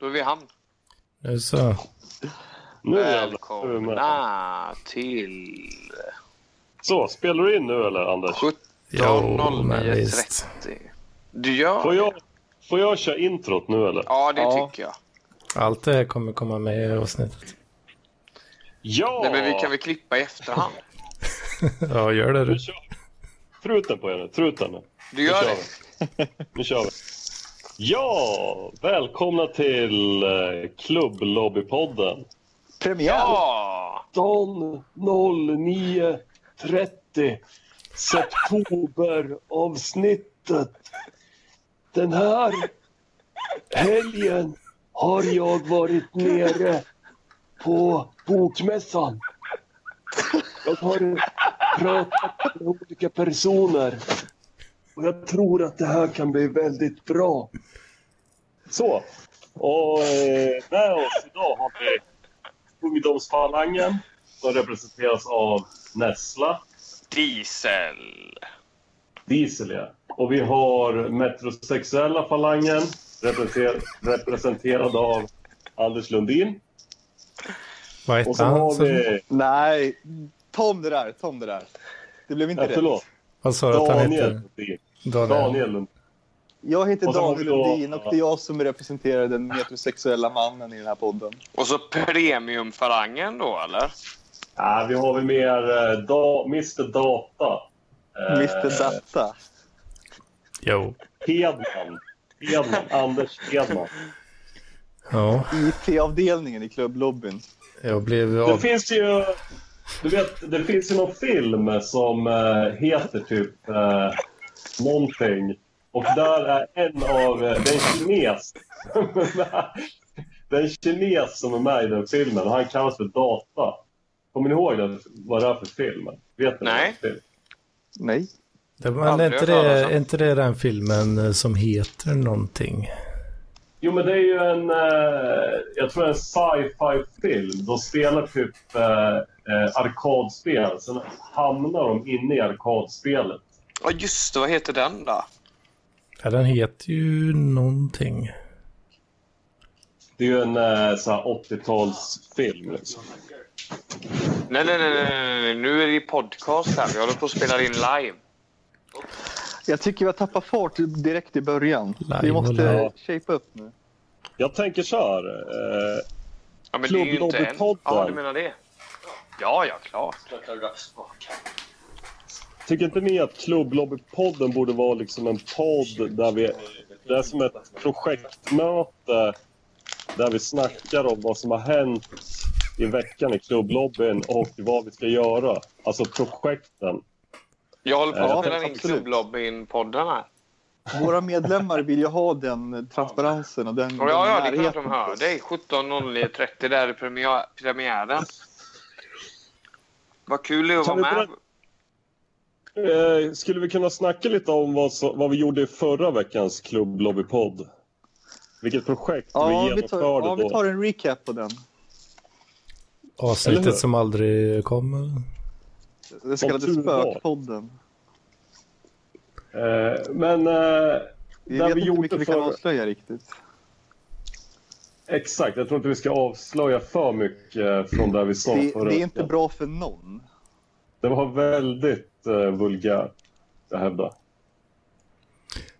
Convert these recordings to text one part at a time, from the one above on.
Då är vi i hamn. Nu så. Nu. Nu. Välkomna till Så, spelar du in nu eller Anders? Jo, men visst. 17.09.30. Du gör Får jag, får jag köra introt nu eller? Ja, det Ja. tycker jag. Allt det här kommer komma med i avsnittet. Ja! Nej, men vi kan väl klippa i efterhand? Ja, gör det Nu du. Truten på er nu, truten nu. Du gör kör det? Nu kör vi. Ja! Välkomna till eh, Klubblobbypodden. Premiär! Ja! 09.30 September-avsnittet. Den här helgen har jag varit nere på Bokmässan. Jag har pratat med olika personer och jag tror att det här kan bli väldigt bra. Så, och eh, med oss idag har vi Ungdomsfalangen som representeras av Nessla, Diesel. Diesel ja. Och vi har Metrosexuella falangen representer- representerad av Anders Lundin. Vad Och hette så han? har vi... Nej, Tom det där. Tom det där. Det blev inte Ja, rätt. Vad sa du att han hette? Daniel. Daniel. Jag heter Daniel Lundin och det är jag som representerar den metrosexuella mannen i den här podden. Och så premiumfalangen då, eller? Ja, vi har väl mer eh, da, Mr Data. Eh, Mr Data. Jo. Hedman. Hedman. Anders Hedman. Ja, IT-avdelningen i klubblobbyn. jag blev Det finns ju... Du vet, det finns ju någon film som eh, heter typ eh, någonting. Och där är en av... Eh, det är en kines. det är en kines som är med i den filmen han kallas för Data. Kommer ni ihåg den, vad det är för film? Vet ni det är för film? Nej. Det, men är inte, det, är inte det den filmen eh, som heter någonting? Jo, men det är ju en... Eh, jag tror en sci-fi film. De spelar typ eh, eh, arkadspel. Sen hamnar de inne i arkadspelet. Ja, just det. Vad heter den då? Ja, den heter ju någonting. Det är ju en eh, så här 80-talsfilm. Liksom. Nej, nej, nej, nej, nej, nej. Nu är det podcast här. Vi håller på att spela in live. Jag tycker vi har tappat fart direkt i början. Live vi måste shape upp nu. Jag tänker så här. Eh, Ja, men det är ju inte. Klubblobbypodden. Ja, du menar det? Ja, ja, klart. Tycker inte ni att Klubblobbypodden borde vara liksom en podd där vi... Det är som ett projektmöte där vi snackar om vad som har hänt i veckan i klubblobbyn och vad vi ska göra. Alltså projekten. Jag håller på att spela in klubblobbyn-podden här. Våra medlemmar vill ju ha den transparensen och den, Och ja, ja, den det är klart de hör dig. 17.09.30, där är premiär, premiären. Vad kul det är att vara med. Eh, skulle vi kunna snacka lite om vad, så, vad vi gjorde i förra veckans klubblobbypodd? Vilket projekt vi Ja, vi genomförde tar, ja, vi då. tar en recap på den. Avsnittet som aldrig kom. Den så kallade spökpodden. Eh, men eh, Vi vet vi inte mycket vi kan för... avslöja riktigt. Exakt, jag tror inte vi ska avslöja för mycket från där vi sa Det, förra det är inte bra för någon. Det var väldigt uh, vulgärt, jag hävdar.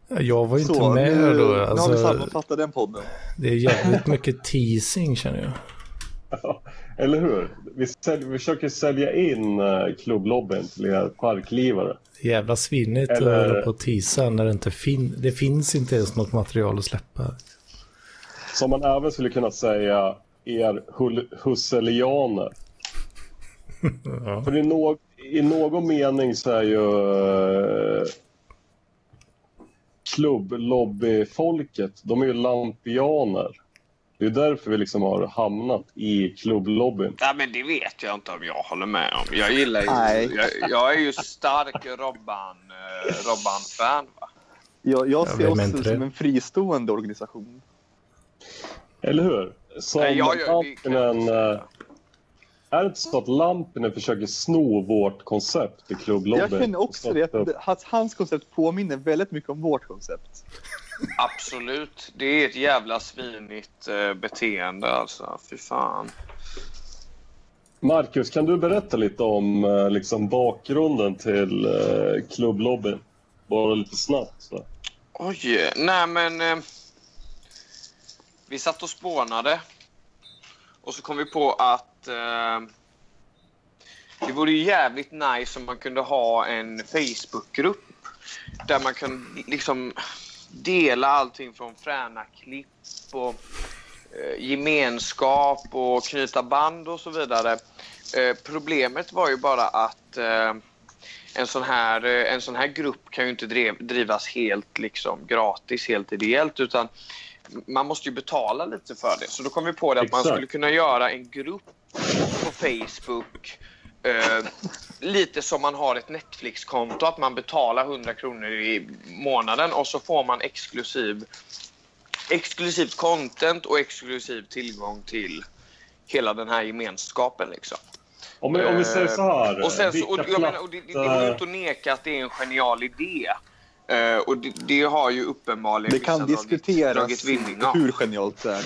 Jag var ju inte med nu, då. nu har vi Alltså, sammanfattat den podden. det är jävligt mycket teasing känner jag. Eller hur? Vi, sälj, vi försöker sälja in uh, klubblobbyn till er parklivare. Det är jävla svinnigt Eller- att hålla på och teasa när det inte fin det finns inte ens något material att släppa. Som man även skulle kunna säga er husselianer. Ja. För i, nå- i någon mening så är ju uh, klubblobbyfolket, de är ju lampianer. Det är därför vi liksom har hamnat i klubblobbyn. Ja, men det vet jag inte om jag håller med om. Jag gillar ju... Nej. Jag, jag är ju stark Robban, eh, Robban-fan. va? Jag, jag Ja, ser oss det? som en fristående organisation. Eller hur? Som Nej, jag gör- det är det inte så att Lampinen försöker sno vårt koncept i klubblobbyn? Jag känner också det, att hans koncept påminner väldigt mycket om vårt koncept. Absolut. Det är ett jävla svinigt eh, beteende alltså. Fy fan. Marcus, kan du berätta lite om eh, liksom, bakgrunden till eh, klubblobbyn? Bara lite snabbt. Så. Oj, nej men... Eh, vi satt och spånade. Och så kom vi på att eh, det vore ju jävligt nice om man kunde ha en Facebookgrupp där man kan liksom dela allting från fräna klipp och eh, gemenskap och knyta band och så vidare. Eh, problemet var ju bara att eh, en sån här, eh, en sån här grupp kan ju inte drev, drivas helt liksom gratis, helt ideellt utan man måste ju betala lite för det. Så då kom vi på det att man Exakt. skulle kunna göra en grupp på Facebook eh, lite som man har ett Netflix-konto, att man betalar 100 kronor i månaden och så får man exklusiv, exklusivt content och exklusiv tillgång till hela den här gemenskapen. Liksom. Om, vi- om vi säger så här. Och sen, så, och, menar, och det, det går ju inte att neka att det är en genial idé. Eh, och det, det har ju uppenbarligen Det kan dragit- diskuteras dragit av. hur genialt det är.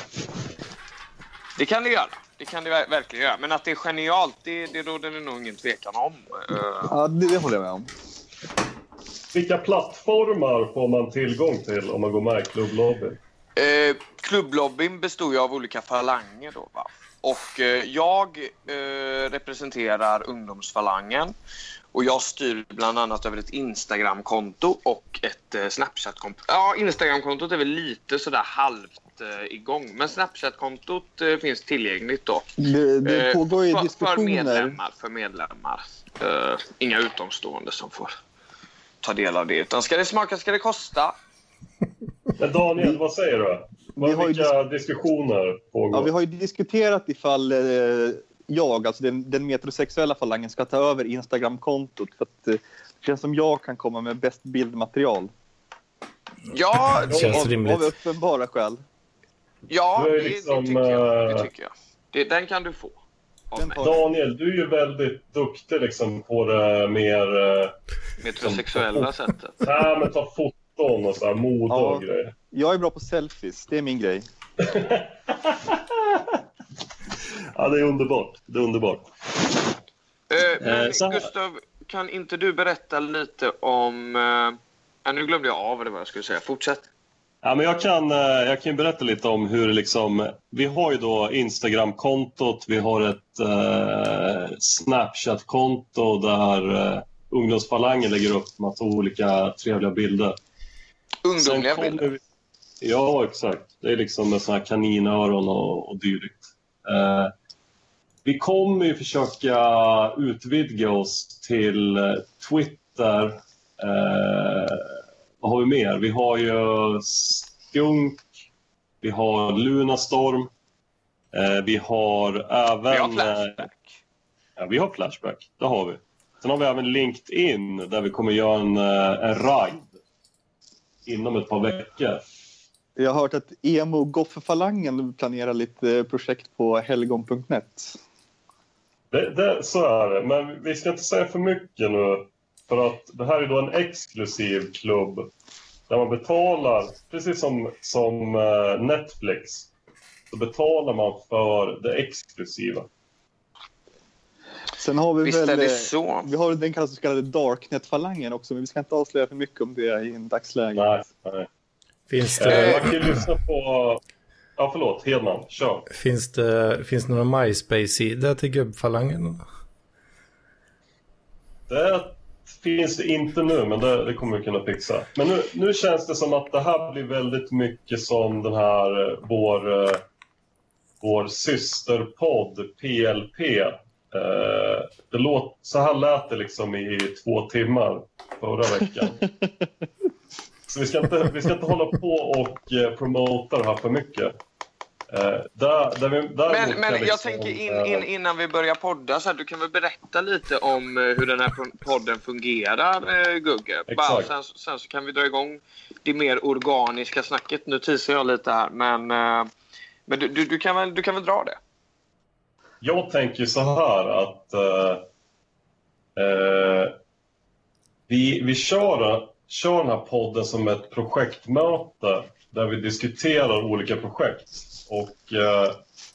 Det kan det göra. Det kan det ver- verkligen göra. Men att det är genialt, det, det råder det nog ingen tvekan om. Eh, Ja, det, det håller jag med om. Vilka plattformar får man tillgång till om man går med i klubblobbyn? Eh, klubblobbyn består ju av olika falanger. Då, va? Och eh, jag eh, representerar ungdomsfalangen. Och jag styr bland annat över ett Instagramkonto och ett eh, Snapchat-konto. Ja, Instagramkontot är väl lite sådär halvt eh, igång. Men Snapchat-kontot eh, finns tillgängligt då. Det, det Eh, pågår ju för, För diskussioner. medlemmar. För medlemmar. Eh, inga utomstående som får ta del av det. Utan ska det smaka ska det kosta. Men Daniel, vad säger du? Vad, Vi har ju vilka diskussioner pågår? Ja, vi har ju diskuterat ifall eh, jag, alltså den, den metrosexuella falangen, ska ta över Instagram-kontot. För att eh, det känns som jag kan komma med bäst bildmaterial. Ja, Det känns av, rimligt. av uppenbara skäl. Ja, det, liksom, det tycker jag. eh, Det tycker jag. Det, den kan du få. Daniel, du är ju väldigt duktig liksom på det mer... Eh, Metrosexuella sättet. nej, men ta foton och så här, mode Ja. och grejer. Jag är bra på selfies, det är min grej. Ja, det är underbart. Det är underbart. Eh, men Eh, så här- Gustav, kan inte du berätta lite om... Eh, ja, nu glömde jag av vad jag skulle säga. Fortsätt. Ja, men jag, kan, eh, jag kan berätta lite om hur liksom, vi har ju då Instagram-kontot, vi har ett eh, Snapchat-konto där eh, ungdomsfalangen lägger upp massa olika trevliga bilder. Ungdomliga bilder. vi- Ja, exakt. Det är liksom med såna här kaninöron och, och dylikt. Eh, vi kommer ju försöka utvidga oss till eh, Twitter. Eh, vad har vi mer? Vi har ju Skunk, vi har Lunarstorm, eh, vi har även... Vi har eh, Flashback. Ja, vi har Flashback. Det har vi. Sen har vi även LinkedIn där vi kommer göra en, eh, en ride inom ett par veckor. Jag har hört att emo goffe-falangen planerar lite projekt på helgon.net. Det, det, så är det, men vi ska inte säga för mycket nu. För att det här är då en exklusiv klubb där man betalar, precis som, som eh, Netflix, så betalar man för det exklusiva. Sen har vi Visst väl... är det eh, så. Vi har den så kallade Darknet-falangen också, men vi ska inte avslöja för mycket om det i en dagsläge. Nej, nej. Finns Eh, det, man kan ju lyssna på... Ja, förlåt. Hedman, kör. finns det, finns det några MySpace-sidor till gubbfalangen? Det finns det inte nu, men det, det kommer vi kunna fixa. Men nu, nu känns det som att det här blir väldigt mycket som den här, eh, vår, eh, vår systerpodd PLP. Eh, det låt, så här lät det liksom i två timmar förra veckan. Så vi ska inte, vi ska inte hålla på och eh, promota det här för mycket. Eh, där, där vi, däremot Men, men jag liksom, tänker in, eh, in, innan vi börjar podda, så här, du kan väl berätta lite om eh, hur den här podden fungerar, eh, Gugge? Bara, sen, sen så kan vi dra igång det mer organiska snacket. Nu teasar jag lite här, men, eh, men du, du, du, kan väl, du kan väl dra det? Jag tänker så här att vi, vi kör kör den här podden som ett projektmöte där vi diskuterar olika projekt. Och eh,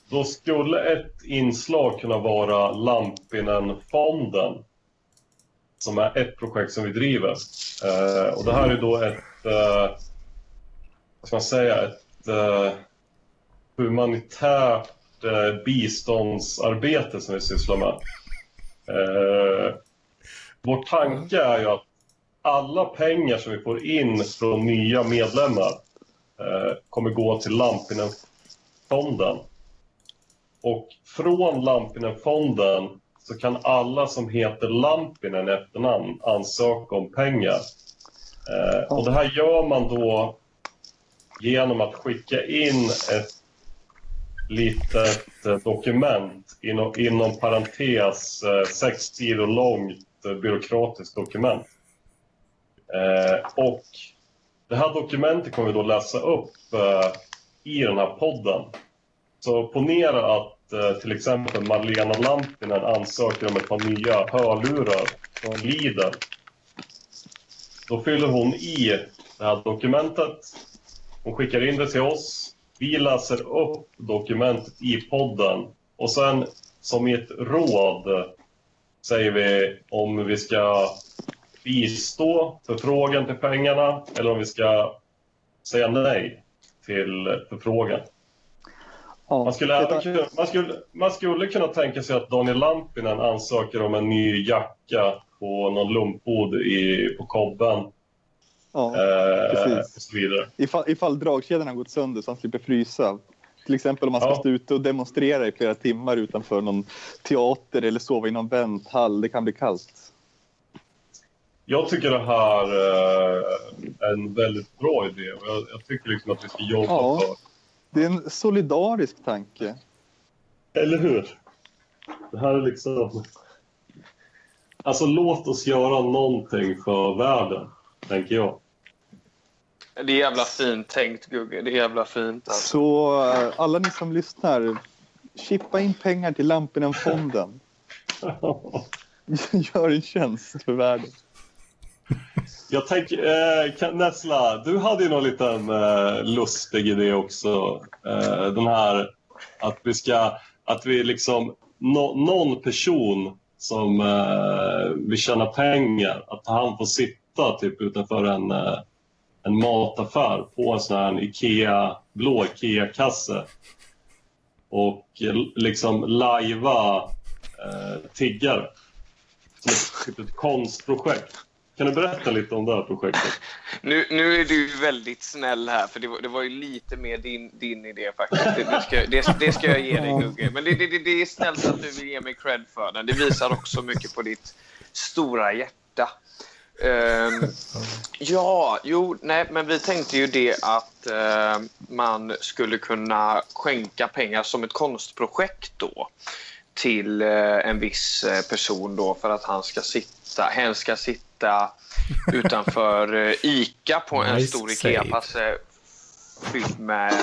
då skulle ett inslag kunna vara Lampinen-fonden som är ett projekt som vi driver. Eh, och det här är då ett, eh, vad ska man säga, ett eh, humanitärt eh, biståndsarbete som vi sysslar med. Eh, vår tanke är ju att alla pengar som vi får in från nya medlemmar eh, kommer gå till Lampinen-fonden. Och från Lampinen-fonden så kan alla som heter Lampinen i efternamn ansöka om pengar. Eh, och det här gör man då genom att skicka in ett litet eh, dokument inom, inom parentes eh, sex sidor långt eh, byråkratiskt dokument. Eh, och det här dokumentet kommer vi då läsa upp eh, i den här podden. Så ponera att eh, till exempel Malena Lampinen ansöker om ett par nya hörlurar från Lidl. Då fyller hon i det här dokumentet. Hon skickar in det till oss. Vi läser upp dokumentet i podden och sen som i ett råd säger vi om vi ska bistå förfrågan till pengarna eller om vi ska säga nej till förfrågan. Ja, Man skulle, även kunna, man, skulle, man skulle kunna tänka sig att Daniel Lampinen ansöker om en ny jacka på någon lumpbod i, på Kobben ja, eh, precis. och så vidare. Ifall, ifall dragkedjan har gått sönder så han slipper frysa. Till exempel om man ska Ja. stå ute och demonstrera i flera timmar utanför någon teater eller sova i någon vänthall. Det kan bli kallt. Jag tycker det här eh, är en väldigt bra idé jag tycker liksom att vi ska jobba Ja. för Det är en solidarisk tanke. Eller hur? Det här är liksom... Alltså låt oss göra någonting för världen, tänker jag. Det är jävla fint tänkt Gugge. Det är jävla fint. Alltså. Så eh, alla ni som lyssnar, chippa in pengar till Lampinen-fonden. Gör en tjänst för världen. Jag tänker, eh, Nessla, du hade ju någon liten eh, lustig idé också. Eh, den här att vi ska, att vi liksom, no, någon person som eh, vill tjäna pengar, att han får sitta typ utanför en, eh, en mataffär på en sån här Ikea, blå Ikea-kasse och liksom lajva eh, tiggare. Som ett, typ ett konstprojekt. Kan du berätta lite om det här projektet? Nu, nu är du väldigt snäll här, för det var, det var ju lite mer din, din idé faktiskt. Det, det, ska, det, det ska jag ge dig Gugge. Men det, det, det- är snällt att du vill ge mig cred för den. Det visar också mycket på ditt stora hjärta. Um, ja, jo, nej, men vi tänkte ju det att uh, man skulle kunna skänka pengar som ett konstprojekt då till uh, en viss eh, person då för att han ska sitta, hen ska sitta utanför eh, ICA på en Nice stor save. IKEA-passe fylld med,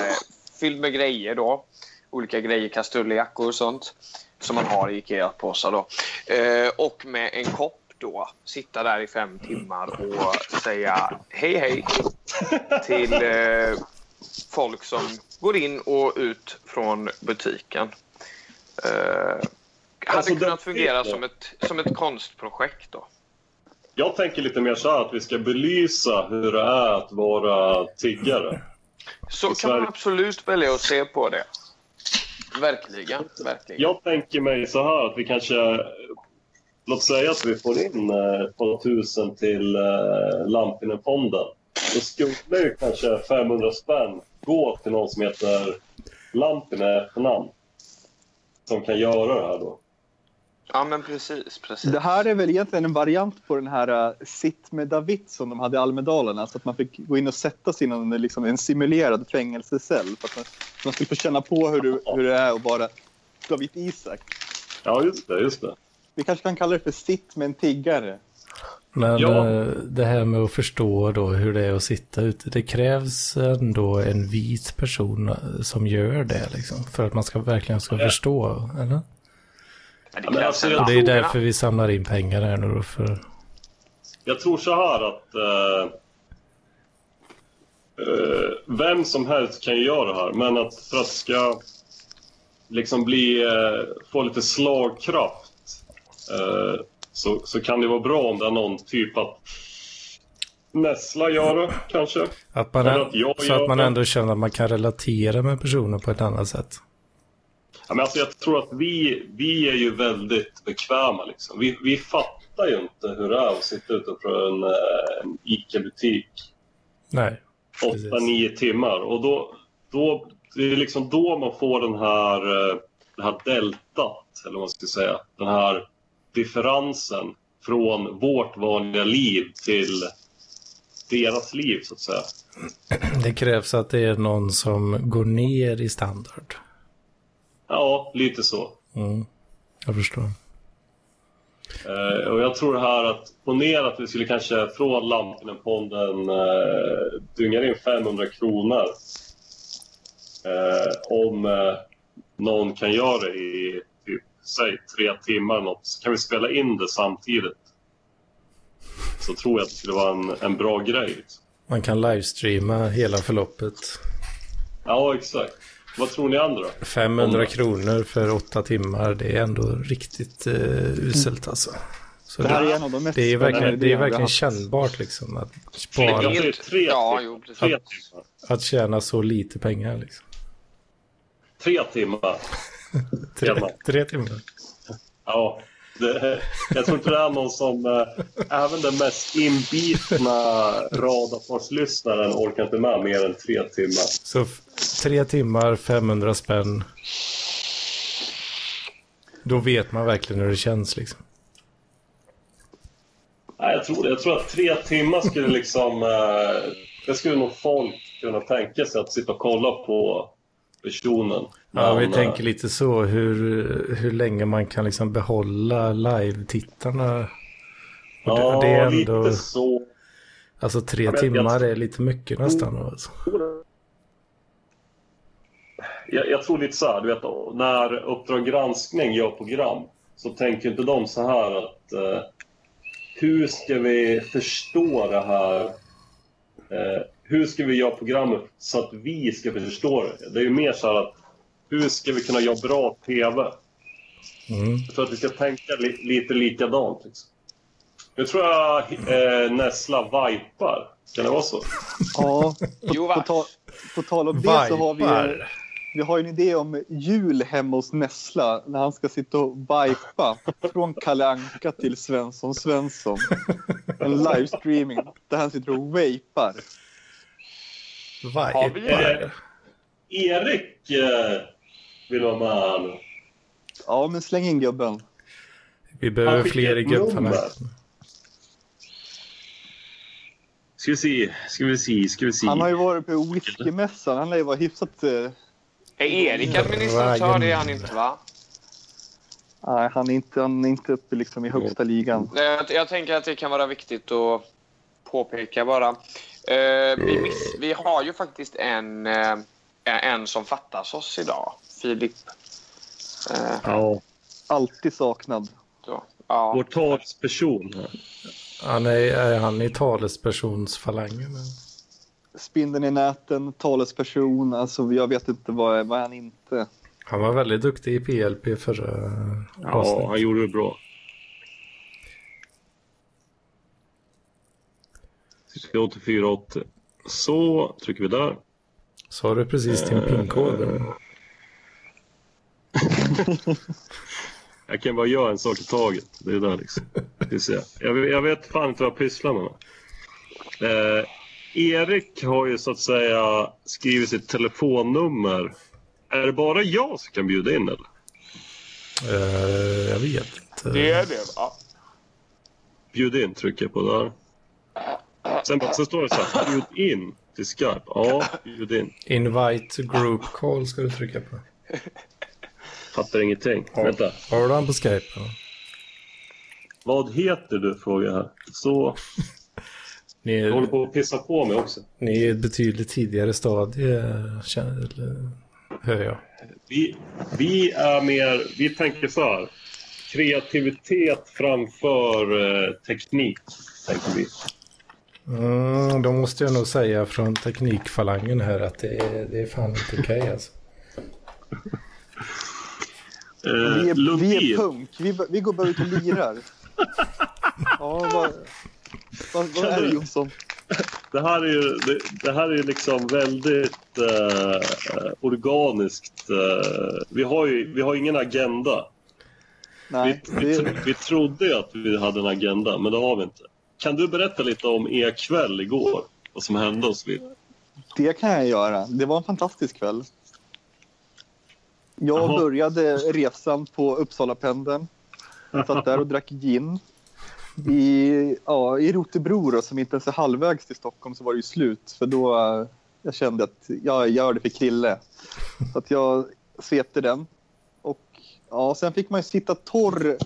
fylld med grejer då. Olika grejer, kastruller, jackor och sånt som man har i IKEA-påsar då. Eh, och med en kopp då sitta där i fem timmar och säga hej hej till eh, folk som går in och ut från butiken. Eh, hade Alltså, det- kunnat fungera som ett, som ett konstprojekt då. Jag tänker lite mer så här att vi ska belysa hur det är att vara tiggare. Så I kan man Sverige. absolut välja att se på det. Verkligen, verkligen. Jag tänker mig så här att vi kanske... Låt säga att vi får in eh, ett par tusen till eh, Lampinen-fonden. Då skulle ju kanske 500 spänn gå till någon som heter Lampinen efternamn. Som kan göra det här då. Ja, men precis. precis. Det här är väl egentligen en variant på den här uh, Sitt med David som de hade i Almedalen. Alltså att man fick gå in och sätta sig i någon, liksom, en simulerad fängelsecell. För att man, man skulle få känna på hur, du, hur det är att vara David Isak. Ja, just det. Just det. Vi kanske kan kalla det för Sitt med en tiggare. Men Ja. eh, det här med att förstå då hur det är att sitta ute, det krävs ändå en vit person eh, som gör det liksom. För att man ska verkligen ska Ja. förstå, eller? Ja, det krävs alltså, det är därför vi samlar in pengar här nu då för... jag tror så här att eh, eh, vem som helst kan ju göra det här, men att för att ska liksom bli, eh, få lite slagkraft så, så kan det vara bra om det är någon typ att Nessla gör det kanske. Att man, att så att man ändå känner att man kan relatera med personen på ett annat sätt. Ja, men alltså, jag tror att vi, vi är ju väldigt bekväma. Liksom. Vi, vi fattar ju inte hur det är att sitta utanför en, eh, en ICA-butik Nej, precis. 8-9 timmar. Och då, då, det är liksom då man får den här, eh, det här deltat, eller vad man ska säga. Den här differensen från vårt vanliga liv till deras liv, så att säga. Det krävs att det är någon som går ner i standard. Ja, lite så. Mm. Jag förstår. Eh, och jag tror här att ponera att vi skulle kanske från Lampinen-fonden eh, dynga in 500 kronor. Eh, om eh, någon kan göra det i typ, säg tre timmar något, så kan vi spela in det samtidigt. Så tror jag att det skulle vara en, en bra grej. Man kan livestreama hela förloppet. Ja, exakt. Vad tror ni andra? 500 Om- kronor för åtta timmar, det är ändå riktigt uh, uselt alltså. Så Det här det, är en av de mest det är verkligen, det är verkligen kännbart liksom att, spara, säger tre, Ja, timmar. jo, timmar. att tjäna så lite pengar. Liksom. Tre timmar. Tre, Timmar. tre timmar. Ja, det, jag tror inte det är någon som... Eh, även den mest inbitna radarparslyssnaren orkar inte med mer än tre timmar. Så tre timmar, 500 spänn. Då vet man verkligen hur det känns liksom. Nej, jag tror det. Jag tror att tre timmar skulle liksom... Eh, det skulle nog folk kunna tänka sig att sitta och kolla på personen. Ja, vi Men, tänker eh, lite så hur, hur länge man kan liksom behålla live-tittarna. Det, Ja, det är ändå, lite så. alltså tre Jag timmar jag- är lite mycket nästan. Alltså. Jag, jag tror lite så här, du vet, när Uppdrag granskning gör program så tänker inte de så här att eh, hur ska vi förstå det här? Eh, hur ska vi göra programmet så att vi ska förstå det? Det är ju mer så här att hur ska vi kunna göra bra TV? Mm. För att vi ska tänka li, lite likadant. Liksom. Jag tror jag eh, Nessla vipar. Kan det vara så? Ja, på, va? tal, på tal om det så har vi, Vajpar. vi har ju en idé om jul hemma hos Nessla när han ska sitta och vajpa från Kalle Anka till Svensson Svensson. En livestreaming där han sitter och vapar. Har vi. Erik eh, vill vara med här nu. Ja, men släng in gubben. Vi behöver fler i gubbfalangen. Ska vi se, ska vi se, ska vi se. Han har ju varit på whiskymässan. Han lär ju vara hyfsat... eh, Är Erik administratör? Det är han inte, va? Nej, han är inte, han är inte uppe liksom i högsta ligan. Jag, jag tänker att det kan vara viktigt att påpeka bara. Eh, vi, miss, vi har ju faktiskt en, eh, en som fattas oss idag. Filip. Eh, Ja, Alltid saknad. så, ja. vår talsperson här. Han är, är han i talespersonsfalangen? Spindeln i näten, talesperson. Alltså, jag vet inte vad, vad han inte... Han var väldigt duktig i PLP förra Ja, avsnittet. han gjorde det bra. Ska 8480. Så, trycker vi där. Sa du precis din pinkod? Jag kan bara göra en sak i taget. Det är där liksom. Jag, vet- jag vet fan inte vad jag pysslar med. Eh, Erik har ju så att säga skrivit sitt telefonnummer. Är det bara jag som kan bjuda in eller? Eh, jag vet inte. Det är det, va? Bjud in trycker jag på där. Sen, sen står det så här, bjud in till Skype. Ja, bjud in. Invite group call ska du trycka på. Fattar ingenting. Vänta. Har du han på Skype? Ja. Vad heter du? Frågar här. Så, Ni jag håller är, på att pissa på mig också. ni är ett betydligt tidigare stadie, känner, hör jag. Vi, vi är mer, vi tänker så här. kreativitet framför eh, teknik, tänker vi. Mm, då måste jag nog säga från teknikfalangen här att det är, det är fan inte okej alltså. Eh, Vi är, vi är punk. Vi, vi går bara ut och lirar. Ja, vad, vad, vad är det Jonsson? Det här är ju det, det här är liksom väldigt eh, organiskt. Eh, vi, har ju, vi har ingen agenda. Nej, vi, vi, det, vi trodde ju att vi hade en agenda, men det har vi inte. Kan du berätta lite om er kväll igår? Vad som hände och så vidare? det kan jag göra. Det var en fantastisk kväll. Jag Jaha. började resan på Uppsalapendeln. Satt där och drack gin. I, ja, i Rotebro då, som inte ens är halvvägs till Stockholm så var det ju slut. För då jag kände att jag gör det för Krille. Så att jag svepte den. Och ja, sen fick man ju sitta torr.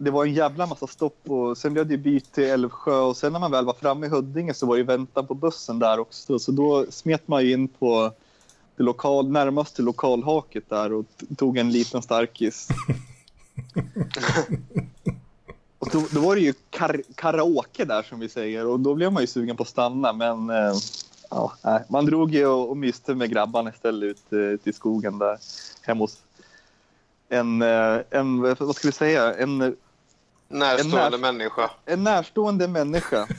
Det var en jävla massa stopp och sen blev det ju byte till Älvsjö och sen när man väl var framme i Huddinge så var det väntan på bussen där också. Så då smet man in på det lokal, närmaste lokalhaket där och tog en liten starkis. och då, då var det ju kar, karaoke där som vi säger och då blev man ju sugen på att stanna men eh, ja, man drog ju och, och myste med grabbarna istället ut eh, till skogen där hemma hos en, eh, en, vad ska vi säga, en, Närstående En människa. en närstående människa.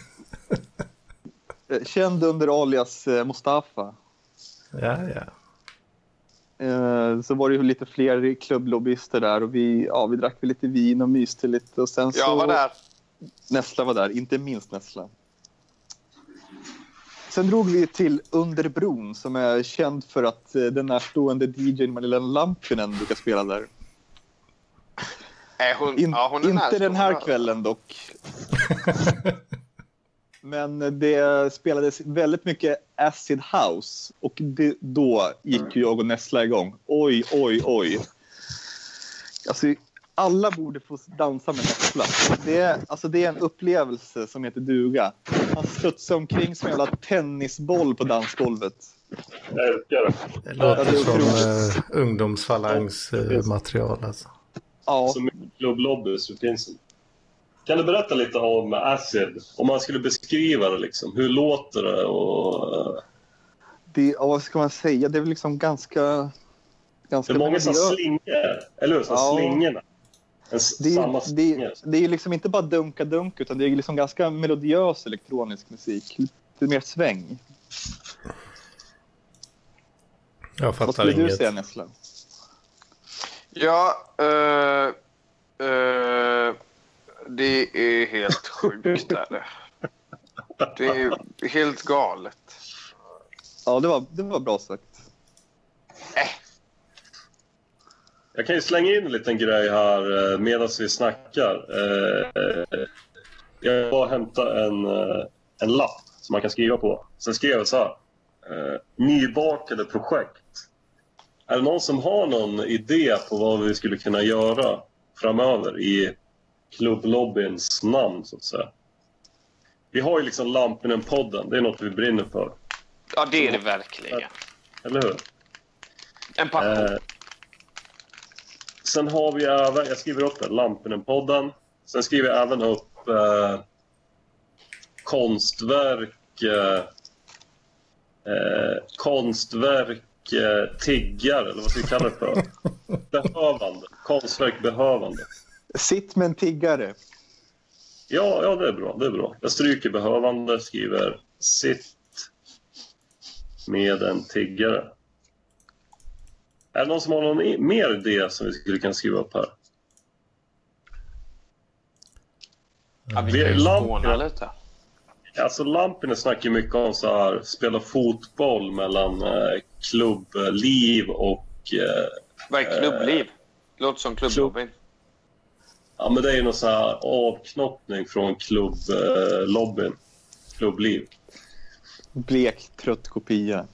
Eh, Känd under alias eh, Mustafa. Ja, ja. Eh, Så var det ju lite fler klubblobbyister där och vi, ja, vi drack lite vin och myste lite. Och sen så, Jag var där. Nessla var där, inte minst Nessla. Sen drog vi till Underbron som är känd för att den närstående DJn Malena Lampinen brukar spela där. Är hon, In, ja, hon är inte den här kvällen dock. Men det spelades väldigt mycket acid house och det, då gick ju jag och Nessla igång. Oj, oj, oj. Alltså, alla borde få dansa med Nessla. Det är, alltså, det är en upplevelse som heter duga. Han studsar omkring som en jävla tennisboll på dansgolvet. Jag älskar det. Det låter det är som otroligt. uh, ungdomsfalangsmaterial alltså. Ja, Så mycket klubblobby så finns det. Kan du berätta lite om Acid? Om man skulle beskriva det liksom. Hur låter det och... det, ja, vad ska man säga? Det är väl liksom ganska... Det ganska är många som slingor, eller hur? Som Ja. slingorna. En det, är, det, det är ju liksom inte bara dunka-dunk utan det är liksom ganska melodiös elektronisk musik. Lite mer sväng. Jag Vad fattar skulle du inget. säga Nessla? Ja, eh, eh, det är helt sjukt. Är det. är helt galet. Ja, det var, det var bra sagt. Jag kan ju slänga in en liten grej här medan vi snackar. Jag var och hämtade en, en lapp som man kan skriva på. Sen skrev jag så här. Nybakade projekt. Är det någon som har någon idé på vad vi skulle kunna göra framöver i klubblobbyns namn, så att säga? Vi har ju liksom Lampinen-podden. Det är något vi brinner för. Ja, det är det verkligen. Eller hur? En passion. Eh, sen har vi även, jag skriver upp det, Lampinen-podden. Sen skriver jag även upp eh, konstverk, eh, eh, konstverk eh, tiggar, eller vad ska vi kalla det för? Behövande. Konstverk behövande. Sitt med en tiggare. Ja, ja, det är bra. Det är bra. Jag stryker behövande, skriver sitt med en tiggare. Är det någon som har någon i- mer idé som vi skulle kunna skriva upp här? ja, vi kan ju lite. Alltså Lampinen snackar mycket om så här, spela fotboll mellan eh, klubbliv och... Eh, Vad är klubbliv? Låter som klubblobbyn. ja, men det är ju någon så här avknoppning från klubblobbyn. Eh, klubbliv. Blek, trött kopia.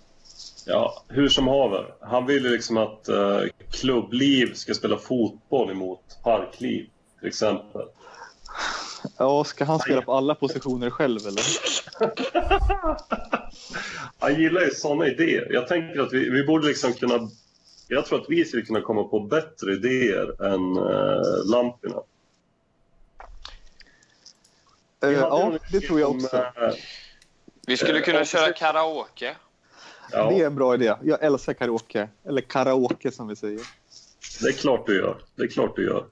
Ja, hur som haver. Han vill ju liksom att eh, klubbliv ska spela fotboll emot parkliv, till exempel. Ja, ska han spela på alla positioner själv eller? Han gillar ju såna idéer. Jag tänker att vi, vi borde liksom kunna Jag tror att vi skulle kunna komma på bättre idéer än lamporna. Eh, Vi hade ja, det tror jag också. eh, Vi skulle Eh, kunna köra karaoke. ja, Det är en bra idé. Jag älskar karaoke. Eller karaoke som vi säger. det är klart du gör. Det är klart du gör.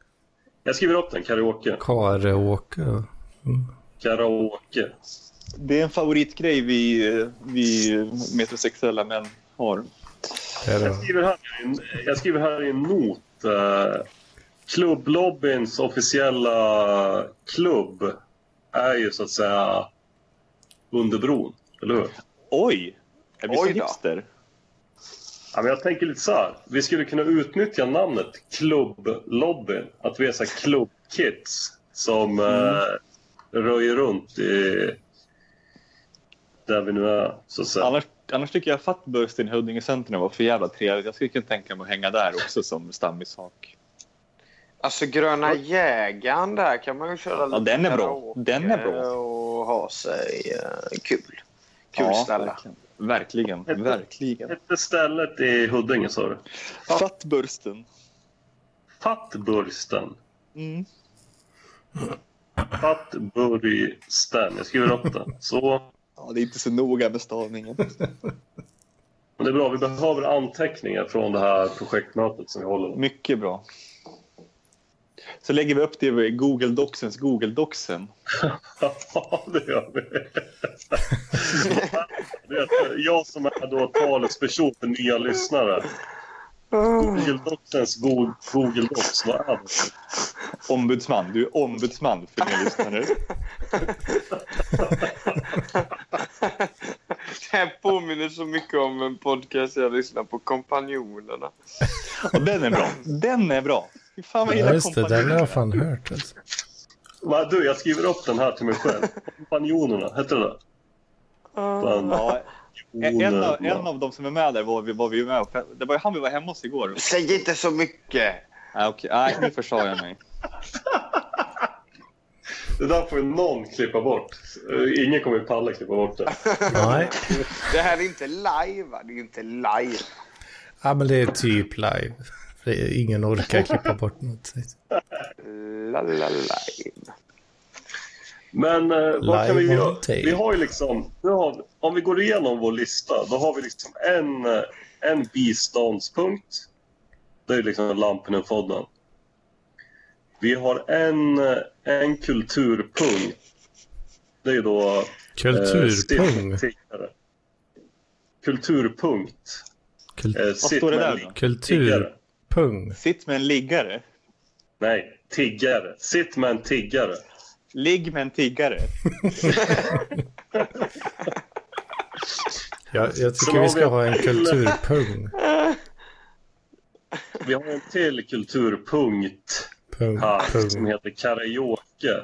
Jag skriver upp den, karaoke. Karaoke. Karaoke. Det är en favoritgrej vi, vi metrosexuella män har. Jag skriver här, jag skriver här i en not. Eh, klubblobbyns officiella klubb är ju så att säga under bron, eller hur? Oj! Är vi så Oj då. hipster? Ja, men jag tänker lite så här. Vi skulle kunna utnyttja namnet klubblobbyn. Att vi är så klubbkids som eh, röjer runt i där vi nu är, så. Annars, annars tycker jag Fatbursten i Huddinge Centrum var för jävla trevligt. Jag skulle kunna tänka mig att hänga där också som stammishak. Alltså Gröna jägaren där kan man ju köra lite den är bra. Den är bra. och ha sig eh, kul. Kul Ja, ställe. Verkligen. Verkligen. verkligen. Hette stället i Huddinge, sa du? Fattbursten. Fattbursten. Mm. Fattbursten. Jag skriver upp den. Så. Ja, det är inte så noga med stavningen. Men det är bra. Vi behöver anteckningar från det här projektmötet som vi håller. Mycket bra. Så lägger vi upp det i Google Docsens Google Docsen. Ja, det gör vi. Jag som är då talesperson för nya lyssnare. Google Docsens Go- Google Docs, vad är det? Ombudsman. Du är ombudsman för nya lyssnare. Det här påminner så mycket om en podcast jag lyssnar på, Kompanjonerna. Och den är bra. Den är bra. Fan vad jag Ja, gillar just det. Den har jag fan hört. Alltså. Va, Du, jag skriver upp den här till mig själv. Kompanjonerna, hette det det? Fan, Ja, en, en, av, en av de som är med där var vi, var vi med och, Det var ju han vi var hemma hos igår. Säg inte så mycket! Nej, okej. Nej nu försade jag mig. Det där får ju någon klippa bort. Eh, Ingen kommer ju palla klippa bort det. Nej. Det här är inte live, va? Det är inte live. Ja, men det är typ live. För det är- ingen orkar klippa bort något. Men eh, vad kan vi göra? Vi har ju liksom, nu har, om vi går igenom vår lista, då har vi liksom en, eh, en biståndspunkt. Det är liksom Lampinen-podden. Vi har en, eh, en kulturpunkt. Det är då... eh, Kulturpung. sitt- tiggare. Kulturpunkt. Kul- Eh, Vad står det där då? tiggare. Kulturpung. Sitt med en liggare. Nej, tiggare. Sitt med en tiggare. Ligg med en tiggare. Jag, jag Så tycker vi ska vi- ha en kulturpung. Vi har en till kulturpunkt. Pung, här som pung. heter karaoke.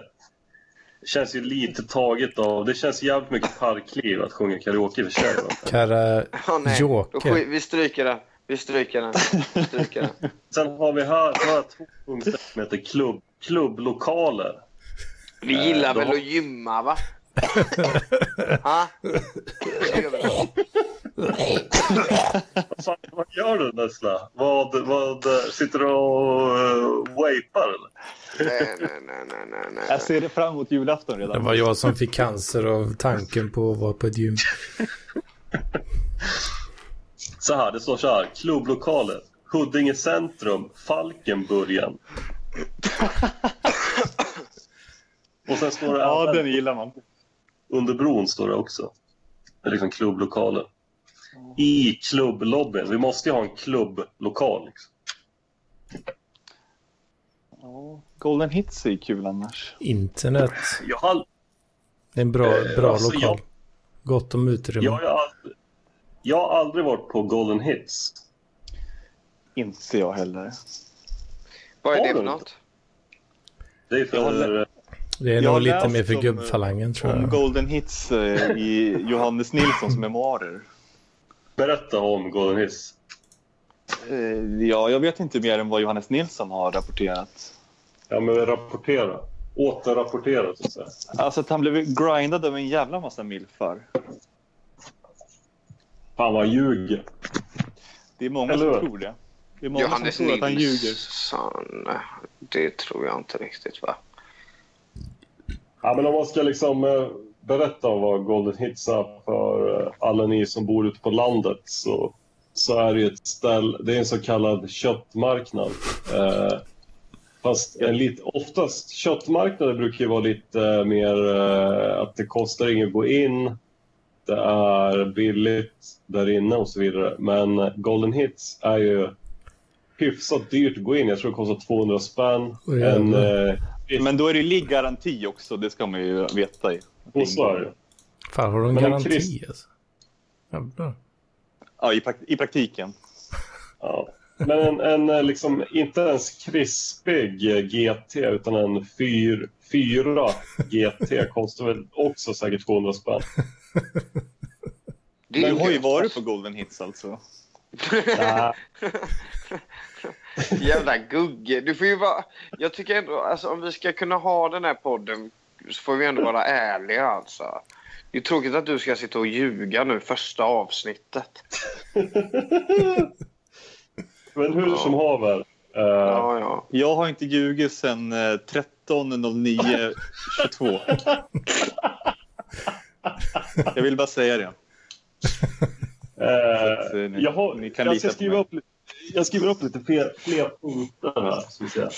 Det känns ju lite taget av... Det känns jävligt mycket parkliv att sjunga karaoke för sig. nej. Skit- Karaoke. vi stryker den. Vi stryker den. Vi stryker den. Sen har vi här, jag två punkter som heter klubb, klubblokaler. Vi gillar då- väl att gymma, va? ha? Det. Vad gör du Nessla? Vad, vad, sitter du och uh, wapar eller? Nej, nej, nej, nej, nej, nej. Jag ser fram emot julafton Det redan. var jag som fick cancer av tanken på att vara på ett gym. Så här, det står så här. Klubblokaler. Huddinge centrum, Falkenburgen. Och sen står det Ja, den gillar man. under bron står det också. Det är liksom klubblokaler. I klubblobbyn. Vi måste ju ha en klubblokal. Liksom. Ja, Golden Hits är ju kul annars. Internet. Jag har, Det är en bra, Eh, bra alltså, lokal. jag- Gott om utrymme. jag, har aldrig, jag har aldrig varit på Golden Hits. Inte jag heller. Vad är det för något? Det är för... Det är Jag nog har lite mer för om- gubbfalangen tror Om jag. Golden Hits eh, i Johannes Nilssons memoarer. Berätta om Golden Hits. Eh, ja, jag vet inte mer än vad Johannes Nilsson har rapporterat. Ja, men rapportera. Återrapportera, så att säga. Alltså att han blev grindad av en jävla massa milfar. Fan vad ljuger. Det är många Eller som tror det. Det är många Johannes som tror att han ljuger. Nilsson. Det tror jag inte riktigt va? Ja, men om man ska liksom eh, berätta vad Golden Hits är för eh, alla ni som bor ute på landet så, så är det ett ställe, det är en så kallad köttmarknad. Eh, fast en lite, oftast köttmarknader brukar ju vara lite eh, mer eh, att det kostar inget att gå in, det är billigt där inne och så vidare. Men Golden Hits är ju hyfsat dyrt att gå in. Jag tror det kostar 200 spänn. Oj, en, eh, Men då är det ligggaranti också, det ska man ju veta. i. och så är det. Fan, har de Men en garanti krist- alltså? Jävlar. Ja, i, prakt- i praktiken. Ja. Men en, en eh, liksom, inte ens krispig eh, GT utan en 4 GT kostar väl också säkert 200 spänn. Det Du är har ju varit på Golden Hits alltså. Jävla gugge. Du får ju vara... Jag tycker ändå, alltså om vi ska kunna ha den här podden så får vi ändå vara ärliga alltså. Det är tråkigt att du ska sitta och ljuga nu första avsnittet. men hur som haver. Eh, Ja, ja. Jag har inte ljugit sedan eh, 13.09.22. Jag vill bara säga det. eh, Så ni- jag, har, ni kan jag, ska skriva upp, jag skriver upp lite fler, fler punkter här. Ska.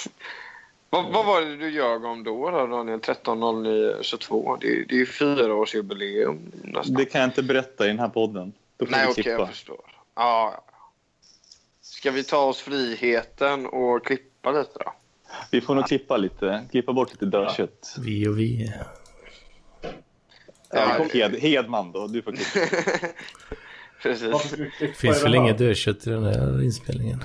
Vad, vad var det du ljög om då, då Daniel? 13.09.22? Det, är- det är ju fyraårsjubileum nästan. Det kan jag inte berätta i den här podden. Då får Nej, okej, klippa. jag förstår. Ja, ja. Ska vi ta oss friheten och klippa lite då? Vi får nog klippa lite, klippa bort lite dödkött. Vi och vi. Ja, Hed, Hedman då, du får. Precis. Klippa finns väl det inget dödkött i den här inspelningen?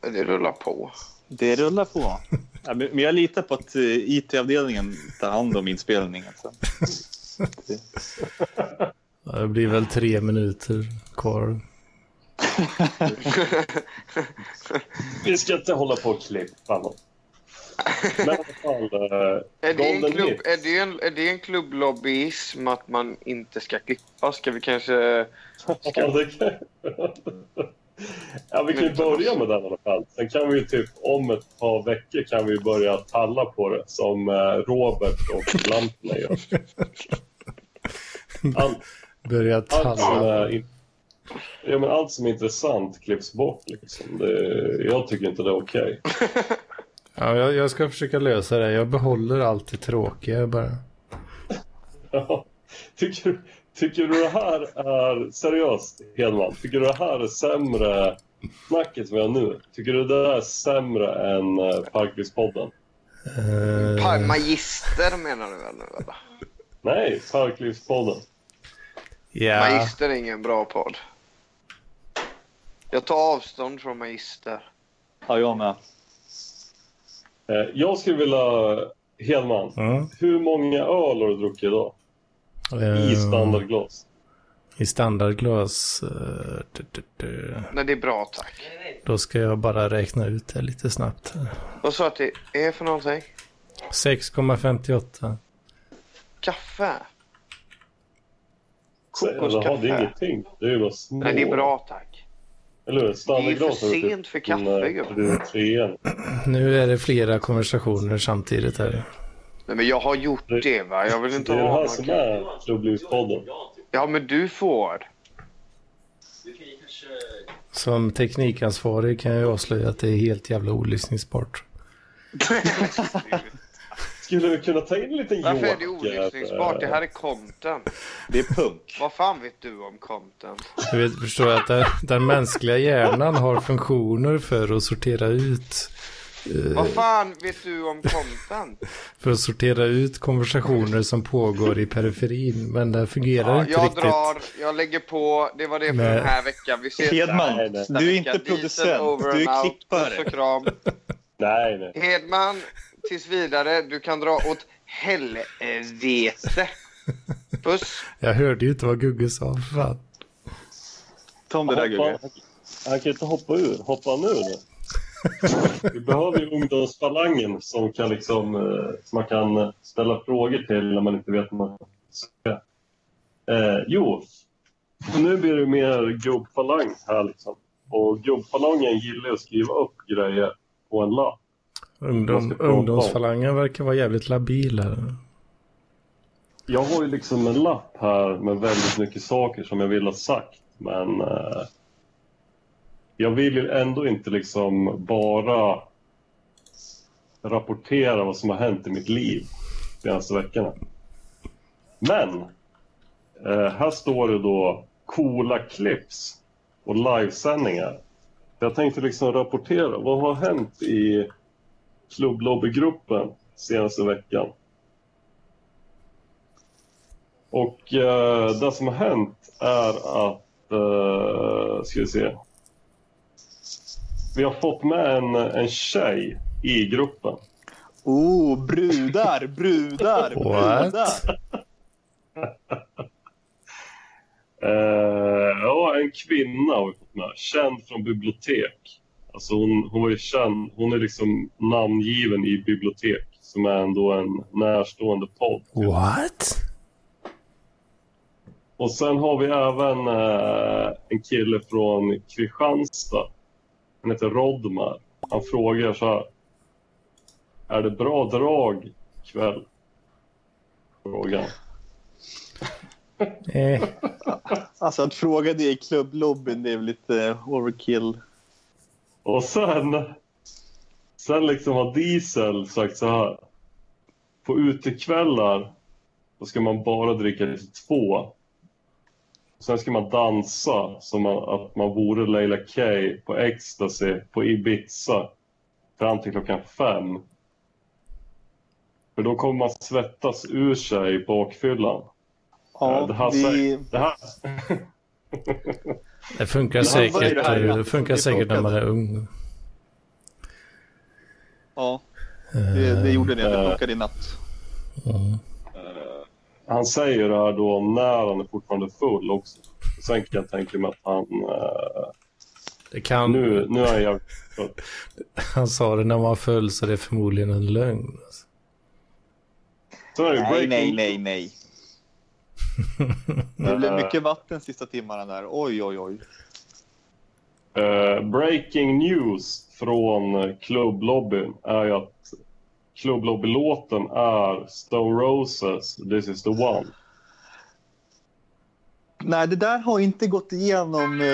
Det rullar på. Det rullar på. Ja, men jag litar på att eh, IT-avdelningen tar hand om inspelningen. Så. Det- Ja, det blir väl tre minuter kvar. Vi ska inte hålla på och klippa något. Men i alla fall, eh, Är det, en klubb, är, det en, är det en klubblobbyism att man inte ska klippa? Ska vi kanske... Ja, det kan... ja, vi kan ju börja med den i alla fall. Sen kan vi ju typ om ett par veckor kan vi börja talla på det som eh, Robert och Lampinen gör. Allt, Börja allt, som talla. är ja, men allt som är intressant klipps bort. Liksom. Det... Jag tycker inte det är okej. Ja, jag, jag ska försöka lösa det. Jag behåller allt det tråkiga bara. Ja. tycker, tycker du det här är seriöst, Hedman? Tycker du det här är sämre snacket som vi har nu? Tycker du det är sämre än uh, Parklivspodden? Pa- Uh, Magister menar du väl nu? Eller? Nej, Parklivspodden. ja, Magister är ingen bra podd. Jag tar avstånd från Magister. Ja, jag med. Eh, jag skulle vilja, Hedman, ja. hur många öl har du druckit idag? I Eh, standardglas? I standardglas. du, du, du. Nej, det är bra tack. Då ska jag bara räkna ut det lite snabbt. Vad sa att det är för någonting? 6,58. Kaffe? Jaha, det är Kokoskaffe? ingenting. Det är bara små. Nej, det är bra tack. Eller hur? Det är ju för du sent för typ kaffe, en, eh, gubben. Nu är det flera konversationer samtidigt här. Nej, men jag har gjort Det- det va. Jag vill Det inte är det ha här som är Klubblivspodden. Ja, men du får. Som teknikansvarig kan jag avslöja att det är helt jävla olyssningsbart. Skulle vi kunna ta in en liten Varför är det joker? olyssningsbart? Det här är content. Det är punk. Vad fan vet du om content? Du vet, förstår jag att den, den mänskliga hjärnan har funktioner för att sortera ut Vad fan vet du om content? för att sortera ut konversationer som pågår i periferin. Men det fungerar Ja, inte jag riktigt. drar, jag lägger på. Det var det för Nej. den här veckan. Vi ses Hedman, du är inte producent, du är klippare. Nej, nej. Hedman, tills vidare. Du kan dra åt helvete. Puss. Jag hörde ju inte vad Gugge sa. Fan. Ta om det där Gugge. Han kan inte hoppa ur. Hoppa han ur nu? Vi behöver ju ungdomsfalangen som, kan liksom, eh, som man kan ställa frågor till när man inte vet vad man ska. Eh, jo, nu blir det mer gubbfalang här liksom. Och gubbfalongen gillar att skriva upp grejer på en lapp. Ungdom, ungdomsfalangen verkar vara jävligt labil här. Jag har ju liksom en lapp här med väldigt mycket saker som jag vill ha sagt. Men eh, jag vill ju ändå inte liksom bara rapportera vad som har hänt i mitt liv de senaste veckorna. Men eh, här står det då coola clips och livesändningar. Jag tänkte liksom rapportera vad har hänt i klubblobbygruppen senaste veckan. Och eh, det som har hänt är att, eh, ska vi se. Vi har fått med en, en tjej i gruppen. Oh, brudar, brudar, brudar. Eh, ja, en kvinna har vi fått med. Känd från bibliotek. Alltså hon, hon var ju känd, hon är liksom namngiven i bibliotek som är ändå en närstående podd. What? Och sen har vi även eh, en kille från Kristianstad. Han heter Rodmar. Han frågar så här. Är det bra drag ikväll? Frågan. Eh, Alltså att fråga det i klubblobbyn, det är väl lite overkill. Och sen, sen liksom har Diesel sagt så här. På utekvällar då ska man bara dricka till två. Sen ska man dansa som att man vore Leila K på Ecstasy på Ibiza fram till klockan fem. För då kommer man svettas ur sig i bakfyllan. Ja, det här, vi, det här, det funkar är säkert, det här det egentligen funkar säkert när man är ung. ja, det, det gjorde det. Det Eh. funkade i natt. Mm. han säger det här då när han är fortfarande full också. Sen kan jag tänka mig att han... eh, Det kan, nu, nu är full. han sa det när man föll så det är förmodligen en lögn. Alltså. Är det Nej, nej, nej, nej. Det blev mycket vatten sista timmarna där. Oj, oj, oj. eh, breaking news från eh, klubblobbyn är ju att klubblobby-låten är Stone Roses, This is the one. Nej, det där har inte gått igenom. Eh,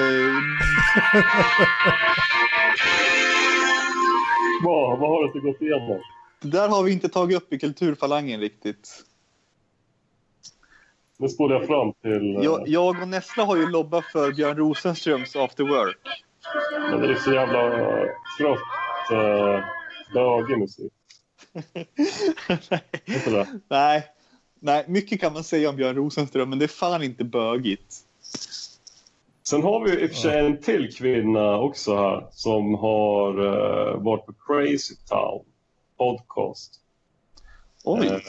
Vad, vad har det inte gått igenom? det där har vi inte tagit upp i kulturfalangen riktigt. Nu spolar jag fram till... eh, Jag, jag och Nessla har ju lobbat för Björn Rosenströms After Work. Men det är så jävla eh, trött uh, bögig musik. Inte det? nej, nej, mycket kan man säga om Björn Rosenström, men det är fan inte bögigt. Sen har vi i och för sig en till kvinna också här som har uh, varit på Crazy Town podcast. Oj, Eh,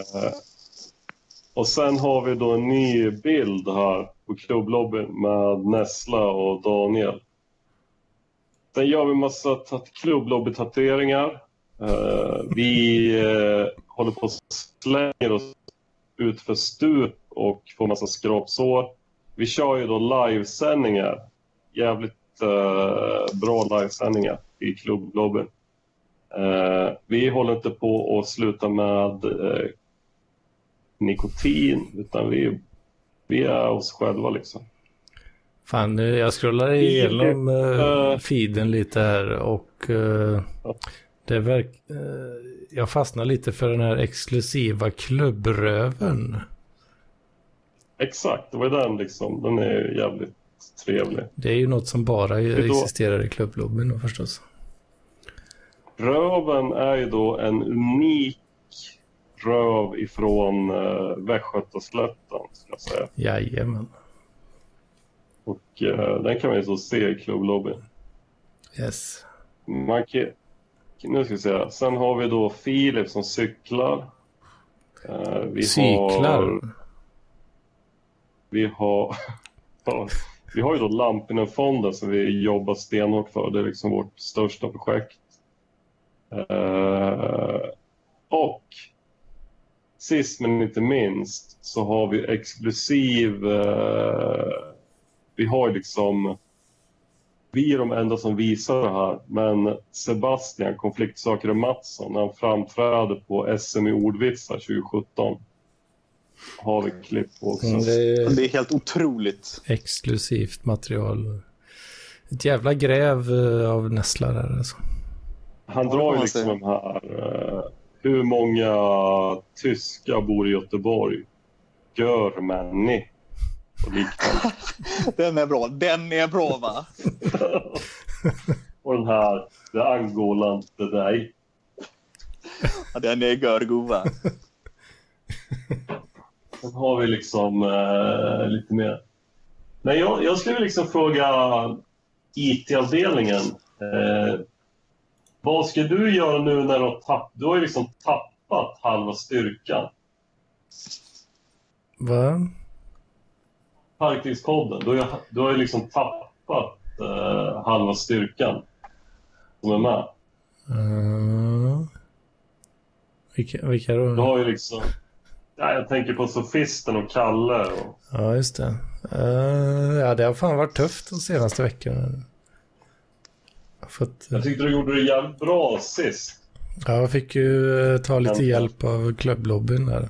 och sen har vi då en ny bild här på klubblobbyn med Nessla och Daniel. Sen gör vi massa klubblobbytatueringar. Uh, eh, vi uh, håller på och slänger oss ut för stup och får massa skrapsår. Vi kör ju då livesändningar. Jävligt uh, bra livesändningar i klubblobbyn. Vi håller inte på att sluta med nikotin, utan vi, vi är oss själva liksom. Fan, eh, jag scrollar igenom uh, feeden lite här och Ja. det verk, eh, jag fastnar lite för den här exklusiva klubbröven. Exakt, det var den liksom. Den är jävligt trevlig. Det är ju något som bara existerar i klubblobbyn förstås. Röven är ju då en unik röv ifrån uh, Västgötaslätten, ska jag säga. Jajamän. Och eh, den kan man ju så se i klubblobbyn. Yes. Man kan, nu ska vi se. Sen har vi då Filip som cyklar. Eh, vi Cyklar. Har, vi har... vi har ju då Lampinen-fonden som vi jobbar stenhårt för. Det är liksom vårt största projekt. Eh, och sist men inte minst så har vi exklusiv... Eh, vi har ju liksom vi är de enda som visar det här. Men Sebastian, konfliktsökare Mattsson, när han framträdde på SM i ordvitsar 2017 har vi klipp på också. Mm, det är Det är helt otroligt. exklusivt material. Ett jävla gräv eh, av nässlar där alltså. Han drar ju liksom den här... hur många tyskar bor i Göteborg? Görmänni och liknande. Den är bra. Den är bra, va? och den här, det angår inte dig. Ja, den är görgova. Sen har vi liksom eh, lite mer. Nej, jag, jag skulle liksom fråga IT-avdelningen. Eh, vad ska du göra nu när du har tappat... Du har ju liksom tappat halva styrkan. Va? Parklivspodden. Du har du har ju liksom tappat eh, halva styrkan som är med. Uh, vilka, vilka Du då? har ju liksom... Ja, jag tänker på Sofisten och Kalle. Och, Ja, just det. Eh, ja, det har fan varit tufft de senaste veckorna. Fått, eh, jag tyckte du gjorde det jävligt bra sist. ja, jag fick ju eh, ta lite hjälp av klubblobbyn där.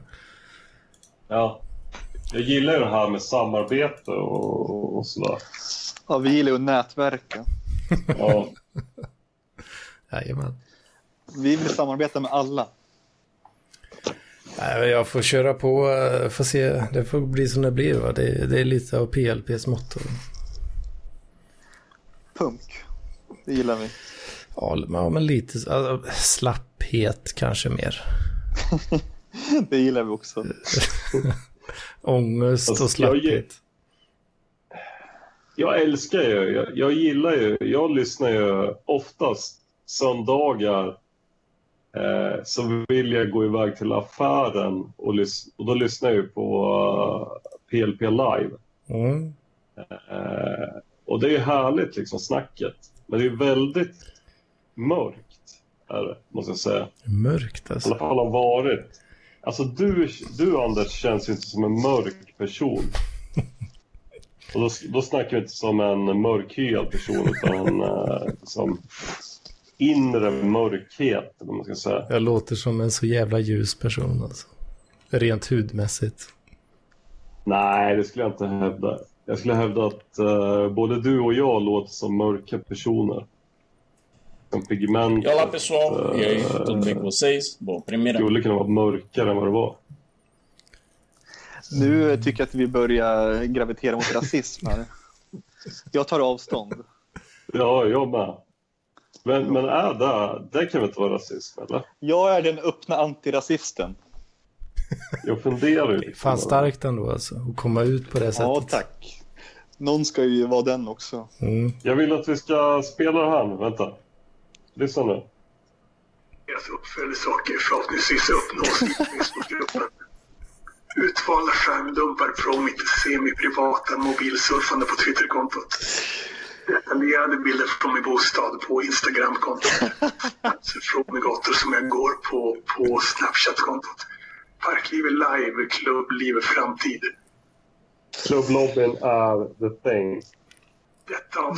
Ja. Jag gillar ju det här med samarbete och, och sådär. Ja, vi gillar ju att nätverka. Ja. Jajamän. Vi vill samarbeta med alla. Nej, men jag får köra på, eh, får se. Det får bli som det blir. Va? Det, det är lite av PLPs motto. Punk. Det gillar vi. Ja, men lite alltså, slapphet kanske mer. Det gillar vi också. Ångest Alltså, och slapphet. Jag älskar ju, jag, jag gillar ju, jag lyssnar ju oftast söndagar eh, så vill jag gå iväg till affären och, lys- och då lyssnar jag ju på eh, PLP live. Mm. Eh, och det är härligt liksom snacket. Men det är väldigt mörkt, är det, måste jag säga. Mörkt I alltså. alla fall har varit. Alltså du, du Anders känns ju inte som en mörk person. Och då, då snackar vi inte som en mörkhyad person utan uh, som inre mörkhet, eller man ska säga. Jag låter som en så jävla ljus person alltså. Rent hudmässigt. Nej, det skulle jag inte hävda. Jag skulle hävda att eh, både du och jag låter som mörka personer. Som pigment olá pessoal, e aí, tudo bem com vocês? Bom, primeira, skulle kunna vara mörkare än vad det var. Nu tycker jag att vi börjar gravitera mot rasism här. Jag tar avstånd. Ja, jag med. Men, men är det, det kan väl inte vara rasism, eller? Jag är den öppna antirasisten. Jag funderar ju. Är fan starkt ändå alltså. Att komma ut på det sättet. Ja, tack. Någon ska ju vara den också. Mm. Jag vill att vi ska spela det här nu. Vänta. Lyssna nu. Deras uppföljningssaker förhoppningsvis uppnås i Facebookgruppen. Utvalda skärmdumpar från mitt semi-privata mobilsurfande på Twitterkontot. Detaljerade bilder från min bostad på Instagramkontot. Alltså från min gator som jag går på på Snapchat-kontot. Parklivet live, klubblivet framtid. Klubblobbyn är the thing.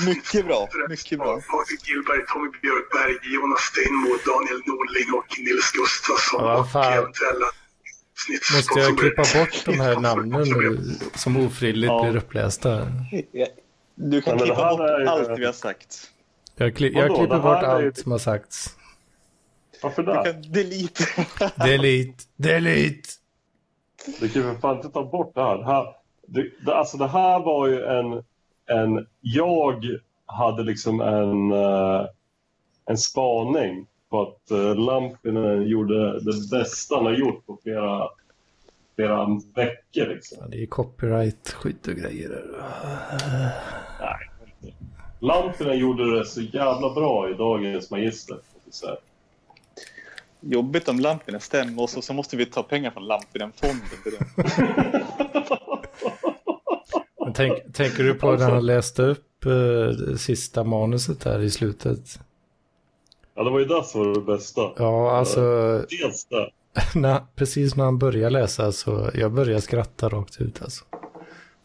Mycket bra, mycket bra. Patrik Gillberg, Tommy Björkberg, Jonas Stenmo, Daniel Norling och Nils Gustafsson. Ja, och eventuella Måste jag klippa bort de här namnen nu som ofrivilligt Ja. blir upplästa? Du kan Ja, klippa bort ju- allt vi har sagt. Jag, kli- jag klipper bort ju- allt som har sagts. Varför Du det? kan delete. Delete, delete. Du kan ju för fan inte ta bort det här. Det här, det, alltså det här var ju en, en... Jag hade liksom en, eh, en spaning på att uh, Lampinen gjorde det bästa han har gjort på flera, flera veckor. Liksom. Ja, det är copyright-skydd och grejer. där. Lampinen gjorde det så jävla bra i dagens Magister. Jobbigt om Lampinen stämmer och så måste vi ta pengar från Lampinen-fonden tänk, tänker du på när han läste upp eh, det sista manuset där i slutet? Ja, det var ju det som var det bästa. Ja, alltså Dels det. när, precis när han började läsa så jag började skratta rakt ut alltså.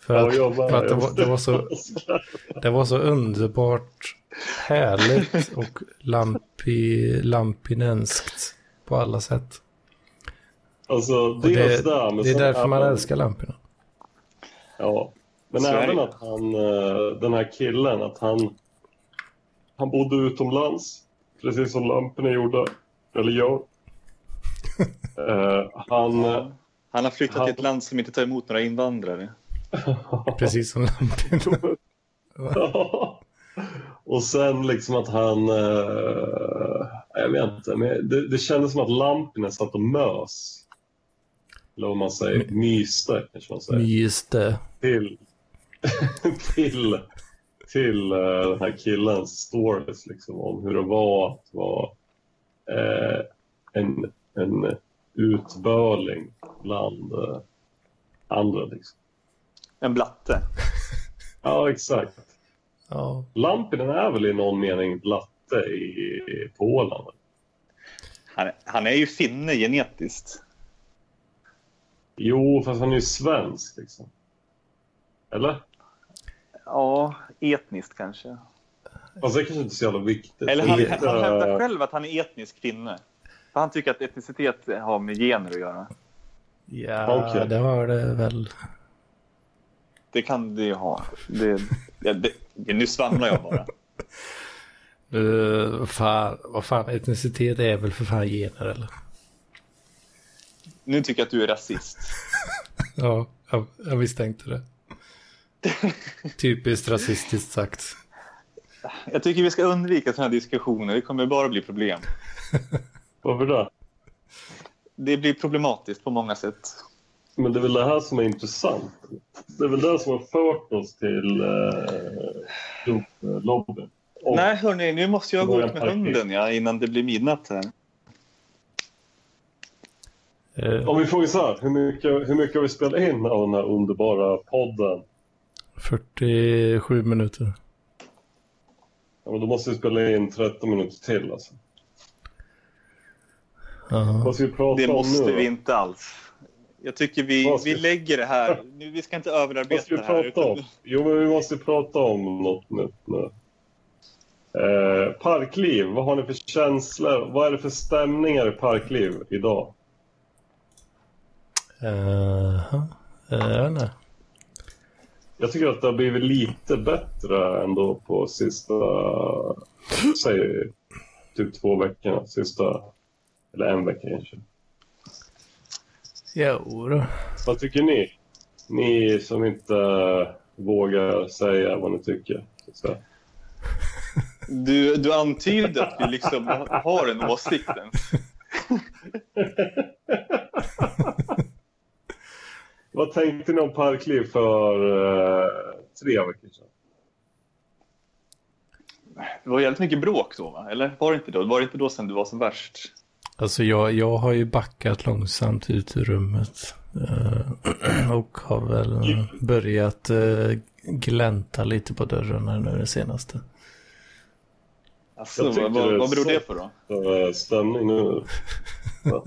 För att, för att det, var, det, var så, det var så underbart härligt och lampi, lampinenskt på alla sätt. Alltså, det, men det är därför man älskar lamporna. Ja, men Sverige. även att han, eh, den här killen, att han, han bodde utomlands, precis som lamporna gjorde, eller gör. Eh, han, Han har flyttat Han- till ett land som inte tar emot några invandrare. Precis som lamporna. och sen liksom att han, eh, jag vet inte, men det, det kändes som att lamporna satt och mös. Eller vad man säger, myste kanske man säger. Det. till, till, till eh, den här killens stories liksom, om hur det var att vara eh, en, en utbörling bland eh, andra. Liksom. En blatte. Ja, exakt. Ja. Lampinen är väl i någon mening blatte i, i Polen? Han, han är ju finne genetiskt. Jo, fast han är ju svensk. Liksom. Eller? Ja, etniskt kanske. Fast det är kanske inte är så jävla viktigt. Eller han, han hävdar själv att han är etnisk finne. För han tycker att etnicitet har med gener att göra. Ja, Okej. det har det väl. Det kan det ju ha. Det, ja, det, nu svamlar jag bara. Uh, fan, vad fan, etnicitet är väl för fan gener eller? Nu tycker jag att du är rasist. Ja, jag, jag misstänkte det. Typiskt rasistiskt sagt. Jag tycker vi ska undvika sådana här diskussioner. Det kommer bara bli problem. Varför det? Det blir problematiskt på många sätt. Men det är väl det här som är intressant. Det är väl det som har fört oss till eh, lobbyn. Nej, hörni, nu måste jag gå ut med hunden ja, innan det blir midnatt här. Om vi frågar så här, hur mycket, hur mycket har vi spelat in av den här underbara podden? 47 minuter. Ja, men då måste vi spela in 13 minuter till alltså. Vad ska vi prata Det om måste nu? vi då? inte alls. Jag tycker vi, vi lägger det här. Nu, vi ska inte överarbeta ska vi det här. prata om? Jo, men vi måste prata om något nytt nu. Eh, parkliv, vad har ni för känslor? Vad är det för stämningar i parkliv idag? Uh, jag vet inte. Jag tycker att det har blivit lite bättre ändå på sista, säg typ två veckorna. Sista, eller en vecka kanske. Jo. Vad tycker ni? Ni som inte vågar säga vad ni tycker. så. Du, du antyder att du liksom har en åsikt ens. Vad tänkte ni om parkliv för eh, tre veckor sedan? Det var jävligt mycket bråk då, va? Eller var det inte då? Var det inte då sen du var som värst? Alltså jag, jag har ju backat långsamt ut ur rummet. eh, och har väl börjat uh, glänta lite på dörren här nu det senaste. Alltså, vad, vad, vad beror det på då? Eh, stämning nu? Ja.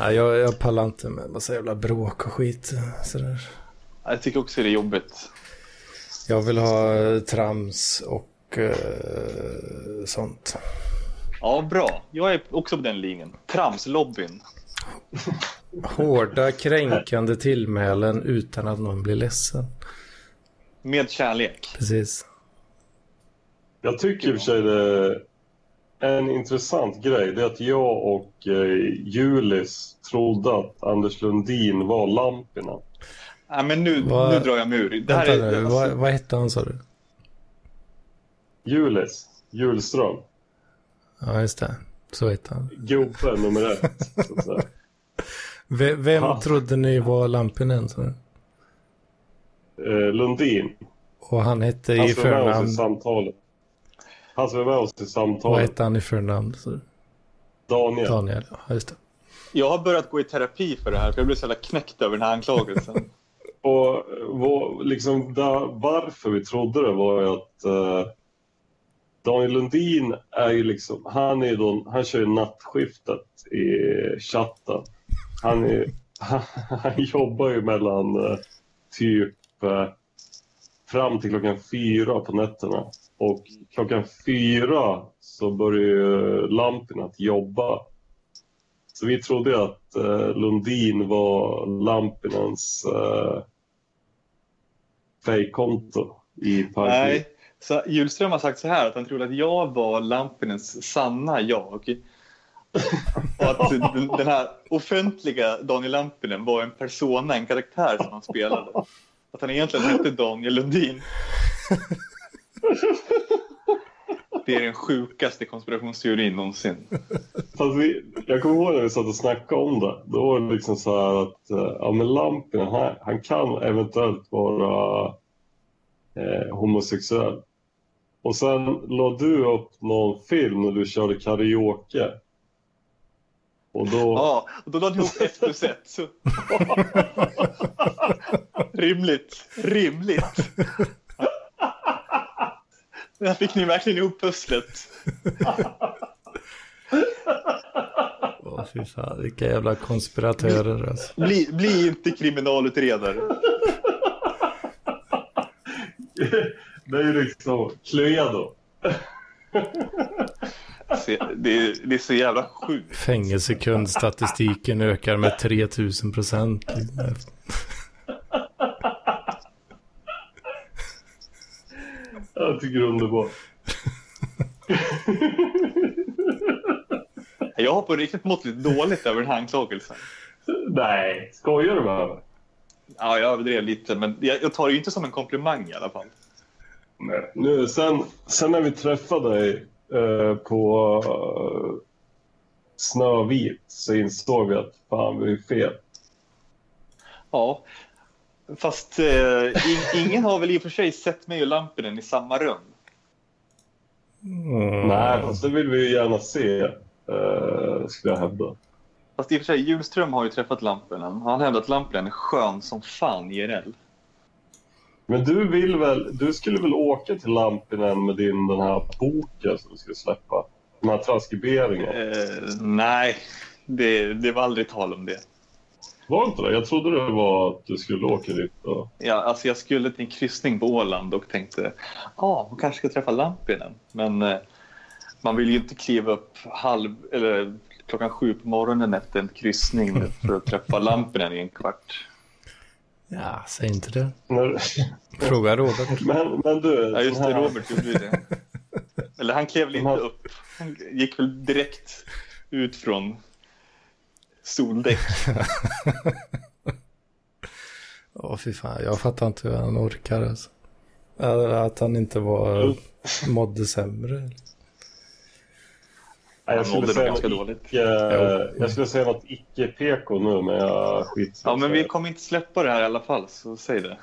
Ja, jag, jag pallar inte med massa jävla bråk och skit. Sådär. Jag tycker också det är jobbigt. Jag vill ha eh, trams och eh, sånt. Ja, bra. Jag är också på den linjen. Tramslobbyn. Hårda kränkande tillmälen utan att någon blir ledsen. Med kärlek. Precis. Jag tycker i och för sig det är en intressant grej. Det är att jag och eh, Julis trodde att Anders Lundin var Lampinen. Ja, men nu, Vad- nu drar jag mig ur. Det här Vänta är, nu, vad, vad hette han sa du? Julis, Julström, Ja, just det. Så hette han. gubbe nummer ett. Så vem Ja. trodde ni var Lampinen? sa du? Eh, Lundin, Och han hette han i förnamn. samtalet. Han som är med oss i Vad samtalet, hette han i förnamn? Daniel. Daniel. Ja, just det. jag har börjat gå i terapi för det här, för jag blev så jävla knäckt över den här anklagelsen. Och eh, vad, liksom, där, varför vi trodde det var ju att eh, Daniel Lundin är ju liksom, han, är då, han kör ju nattskiftet i chatten. Han, är, han, jobbar ju mellan eh, typ uppe fram till klockan fyra på nätterna. Och klockan fyra så började ju Lampinen att jobba. Så vi trodde att eh, Lundin var Lampinens eh, fejkkonto i Parkliv. Nej, så Hjulström har sagt så här att han trodde att jag var Lampinens sanna jag. Och att den, den här offentliga Daniel Lampinen var en persona, en karaktär som han spelade. Att han egentligen hette Daniel Lundin. Det är den sjukaste konspirationsteorin någonsin. Fast vi, jag kommer ihåg när vi satt och snackade om det. Då var det liksom så här att eh, ja, men Lampinen, han, han kan eventuellt vara eh, homosexuell. Och sen la du upp någon film när du körde karaoke. Och då... Ja, och då lade ni ihop ett plus ett. Rimligt, rimligt. Där fick ni verkligen ihop pusslet. Åh, fy fan, vilka jävla konspiratörer alltså. Bli, bli inte kriminalutredare. det är ju liksom Cluedo. Det är, det är så jävla sjukt. Fängelsekundstatistiken ökar med 3000 procent. Jag tycker det är underbart. Jag har på riktigt mått lite dåligt över den här anklagelsen. Nej, skojar du med mig? Ja, jag överdrev lite, men jag, jag tar det inte som en komplimang i alla fall. Nej. Nu, sen, sen när vi träffade dig eh, på eh, Snövit så insåg vi att fan, vi är fel. Ja, fast eh, in, ingen har väl i och för sig sett mig och Lampinen i samma rum. Mm. Nej, fast det vill vi ju gärna se, eh, skulle jag hävda. Fast i och för sig, Hjulström har ju träffat Lampinen. Han hävdar att Lampinen är skön som fan IRL. Men du vill väl, du skulle väl åka till Lampinen med din den här boken som du skulle släppa? De här transkriberingarna. Eh, nej, det, det var aldrig tal om det. Var inte det? Jag trodde det var att du skulle åka dit. Och... Ja, alltså jag skulle till en kryssning på Åland och tänkte ja, hon kanske ska träffa Lampinen. Men eh, man vill ju inte kliva upp halv, eller klockan sju på morgonen efter en kryssning för att träffa Lampinen i en kvart. Ja, säg inte det. Fråga Robert. Men, men du, Ja, just det, Robert gjorde det. Eller han klev inte upp. Han gick väl direkt ut från soldäck. Åh, fy fan. Jag fattar inte hur han orkar alltså. Att han inte var, mådde sämre. Nej, jag skulle säga ganska dåligt. icke, jag skulle säga något icke-PK nu, men jag skiter Ja, men vi kommer inte släppa det här i alla fall, så säg det.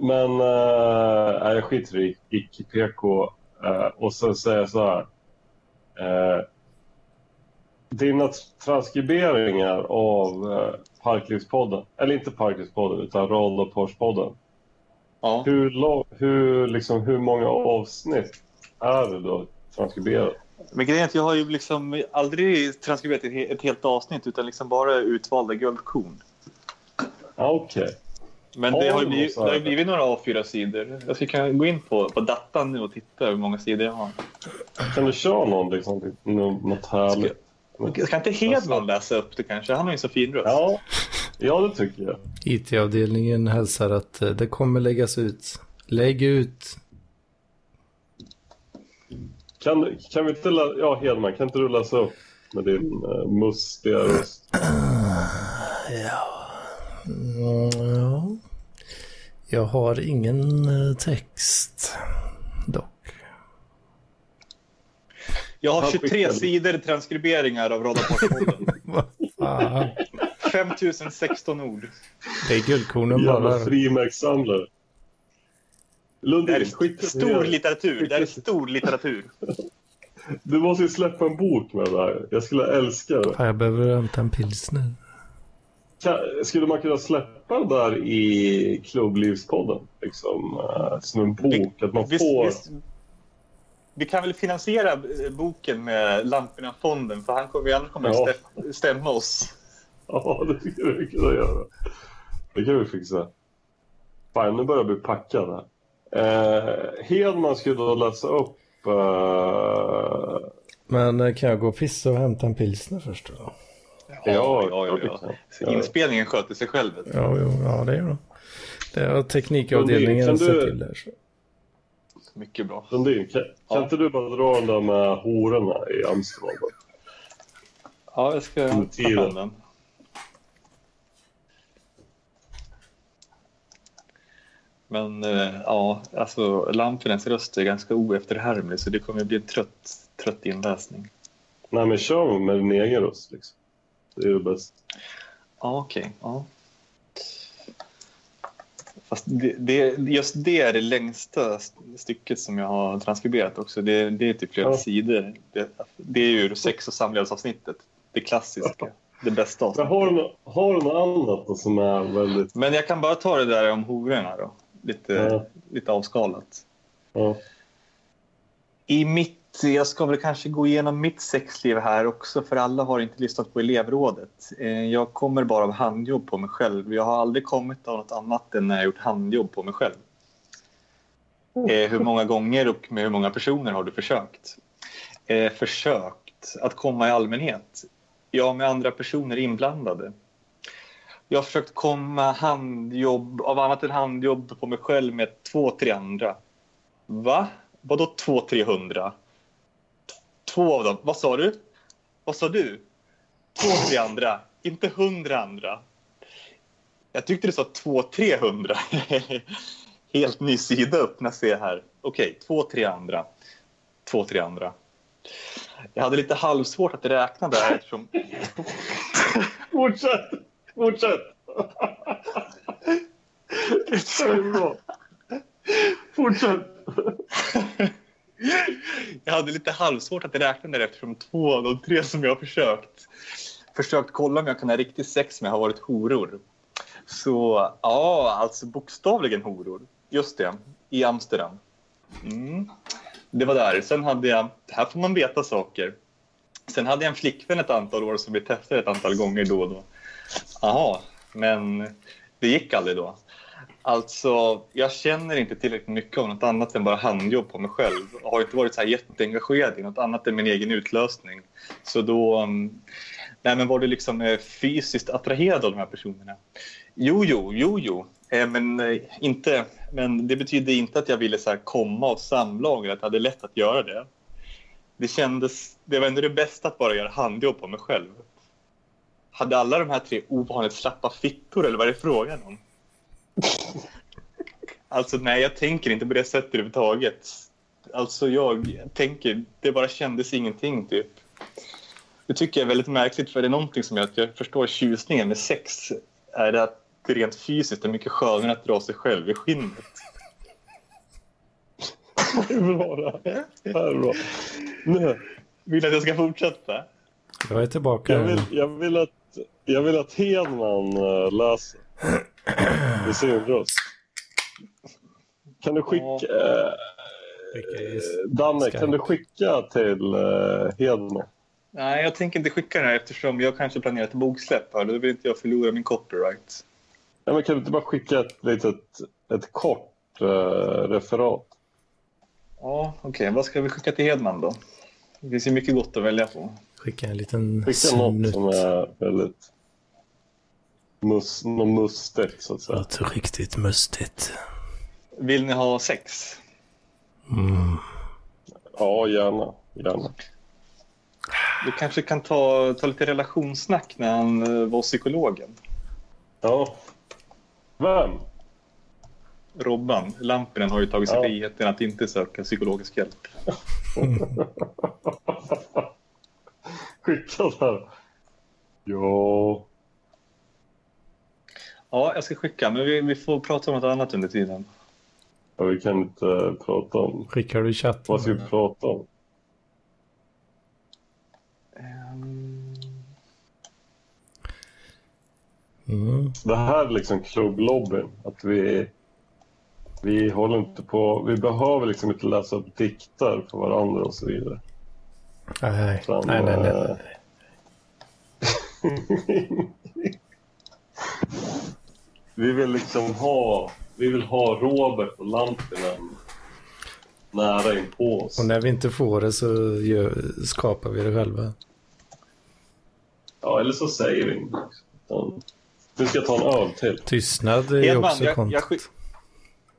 Men uh, nej, jag skiter i icke-PK. eh, och sen säger jag så här. Uh, dina transkriberingar av uh, Parklivspodden, eller inte Parklivspodden utan Rollerporspodden. Ja. Hur, lång- hur, liksom, hur många avsnitt är det då transkriberat? Men grejen är att jag har ju liksom aldrig transkriberat ett, he- ett helt avsnitt utan liksom bara utvalda guldkorn. Ja, Okej. Men Har det har blivit, det har blivit några A4-sidor. Jag ska kan gå in på, på datan nu och titta hur många sidor jag har. Kan du köra någon, liksom, något härligt? Ska inte Hedman läsa upp det kanske? Han har ju så fin röst. Ja, ja, det tycker jag. IT-avdelningen hälsar att eh, det kommer läggas ut. Lägg ut. Kan, kan vi inte... lä- Ja, Hedman, kan inte du läsa upp med din uh, mustiga röst? Ja. Mm, ja. Jag har ingen eh, text dock. Jag har Han 23 skickade- sidor transkriberingar av Radarparspodden. Vad fan. 5016 ord. Det är guldkornen Jävla bara. frimärkssamlare. Det Lundin, här är skicka stor litteratur. Det här är stor litteratur. Du måste ju släppa en bok med det här. Jag skulle älska det. Jag behöver hämta en pilsner. Skulle man kunna släppa det där i klubblivspodden? Liksom, eh, som en bok? Att man Visst, får... visst, vi kan väl finansiera eh, boken med Lamporna-fonden för han kommer, annars kommer Ja. ja. stäm, stämma oss. Ja, det skulle vi kunna göra. Det kan vi fixa. Fan, nu börjar jag bli packad här. Eh, Hedman skulle då läsa upp... Eh, Men eh, kan jag gå och pissa och hämta en pilsner först då? ja, ja, ja, ja. Så kan. inspelningen sköter sig själv. Ja, jo, ja det är bra. Det har teknikavdelningen sett till där. Så. Mycket bra. Sundin, kan, kan Ja. inte du bara dra den där med hororna i Amsterdam? Ja, jag ska ta fram den. Men eh, ja, alltså Lampinens röst är ganska oefterhärmlig så det kommer bli en trött, trött inläsning. Nej, men kör med din egen röst. Liksom. Det är ju bäst. Ja, okej. Ja. Fast det, det, just det är det längsta stycket som jag har transkriberat också. Det, det är typ flera Ja. sidor. Det, det är ju sex och samlevnadsavsnittet. Det klassiska. Det bästa Men avsnittet. har, du, har du något annat då som är väldigt... Men jag kan bara ta det där om hororna då. Lite, Ja. lite avskalat. Ja. I mitt, jag ska väl kanske gå igenom mitt sexliv här också för alla har inte lyssnat på elevrådet. Eh, Jag kommer bara av handjobb på mig själv. Jag har aldrig kommit av något annat än när jag gjort handjobb på mig själv. Eh, Hur många gånger och med hur många personer har du försökt? Eh, Försökt att komma i allmänhet? Ja, med andra personer inblandade. Jag har försökt komma handjobb, av annat än handjobb på mig själv med två, tre andra. Va? Vadå två, trehundra? Två av dem. Vad sa du? Vad sa du? Två, tre andra. Inte hundra andra. Jag tyckte du sa två, trehundra. Helt ny sida öppna se här. Okej, två, tre andra. Två, tre andra. Jag hade lite halvsvårt att räkna där eftersom... Fortsätt! Fortsätt! det. Fortsätt! Jag hade lite halvsvårt att räkna där eftersom två av de tre som jag har försökt försökt kolla om jag kan ha riktigt sex med har varit horor. Så ja, alltså bokstavligen horor. Just det, i Amsterdam. Mm. Det var där. Sen hade jag, här får man veta saker. Sen hade jag en flickvän ett antal år som vi testade ett antal gånger då och då. Jaha, men det gick aldrig då. Alltså, jag känner inte tillräckligt mycket av något annat än bara handjobb på mig själv. Jag har inte varit så här jätteengagerad i något annat än min egen utlösning. Så då... Mm, nej, men var du liksom eh, fysiskt attraherad av de här personerna? Jo, jo, jo, jo. Eh, men, eh, inte, men det betydde inte att jag ville så här, komma av samlag eller att jag hade lätt att göra det. Det kändes... Det var ändå det bästa att bara göra handjobb på mig själv. Hade alla de här tre ovanligt slappa fittor eller vad är det frågan om? Alltså nej, jag tänker inte på det sättet överhuvudtaget. Alltså jag tänker, det bara kändes ingenting typ. Det tycker jag är väldigt märkligt för det är någonting som jag, jag förstår tjusningen med sex är det att det rent fysiskt är mycket skönare att dra sig själv i skinnet. Det är bra det. Det är bra. Nu, Vill du att jag ska fortsätta? Jag är tillbaka. jag, vill, jag, vill att, jag vill att Hedman äh, läser. I sin röst. Kan du skicka... eh, Danne, kan du skicka till uh, Hedman? Nej, jag tänker inte skicka den här eftersom jag kanske planerar ett boksläpp här. Då vill inte jag förlora min copyright. Ja, men kan du inte bara skicka ett litet, ett kort eh, referat? Ja, okej. Vad ska vi skicka till Hedman då? Det finns ju mycket gott att välja på. Skicka en liten Skicka något snutt. som är väldigt... Mus, något mustigt, så att säga. Något riktigt mustigt. Vill ni ha sex? Mm. Ja, gärna. gärna. Du kanske kan ta, ta lite relationssnack när han eh, var psykologen. Ja. Vem? Robban, Lampinen har ju tagit sig Ja. friheten att inte söka psykologisk hjälp. Skicka där. Ja. Ja, jag ska skicka, men vi, vi får prata om något annat under tiden. ja, vi kan inte prata om... Skickar du i chatten? Vad ska vi prata om? Mm. Det här är liksom klubblobbyn. Att vi... Vi håller inte på... Vi behöver liksom inte läsa upp dikter för varandra och så vidare. Nej, Utan, nej, nej, nej. eh, nej. vi vill liksom ha vi vill ha Robert och Lampinen nära in på oss. Och när vi inte får det så gör, skapar vi det själva. Ja, eller så säger vi inte. Utan, Nu ska jag ta en öl till. Tystnad är Hedman, också jag, jag, skick,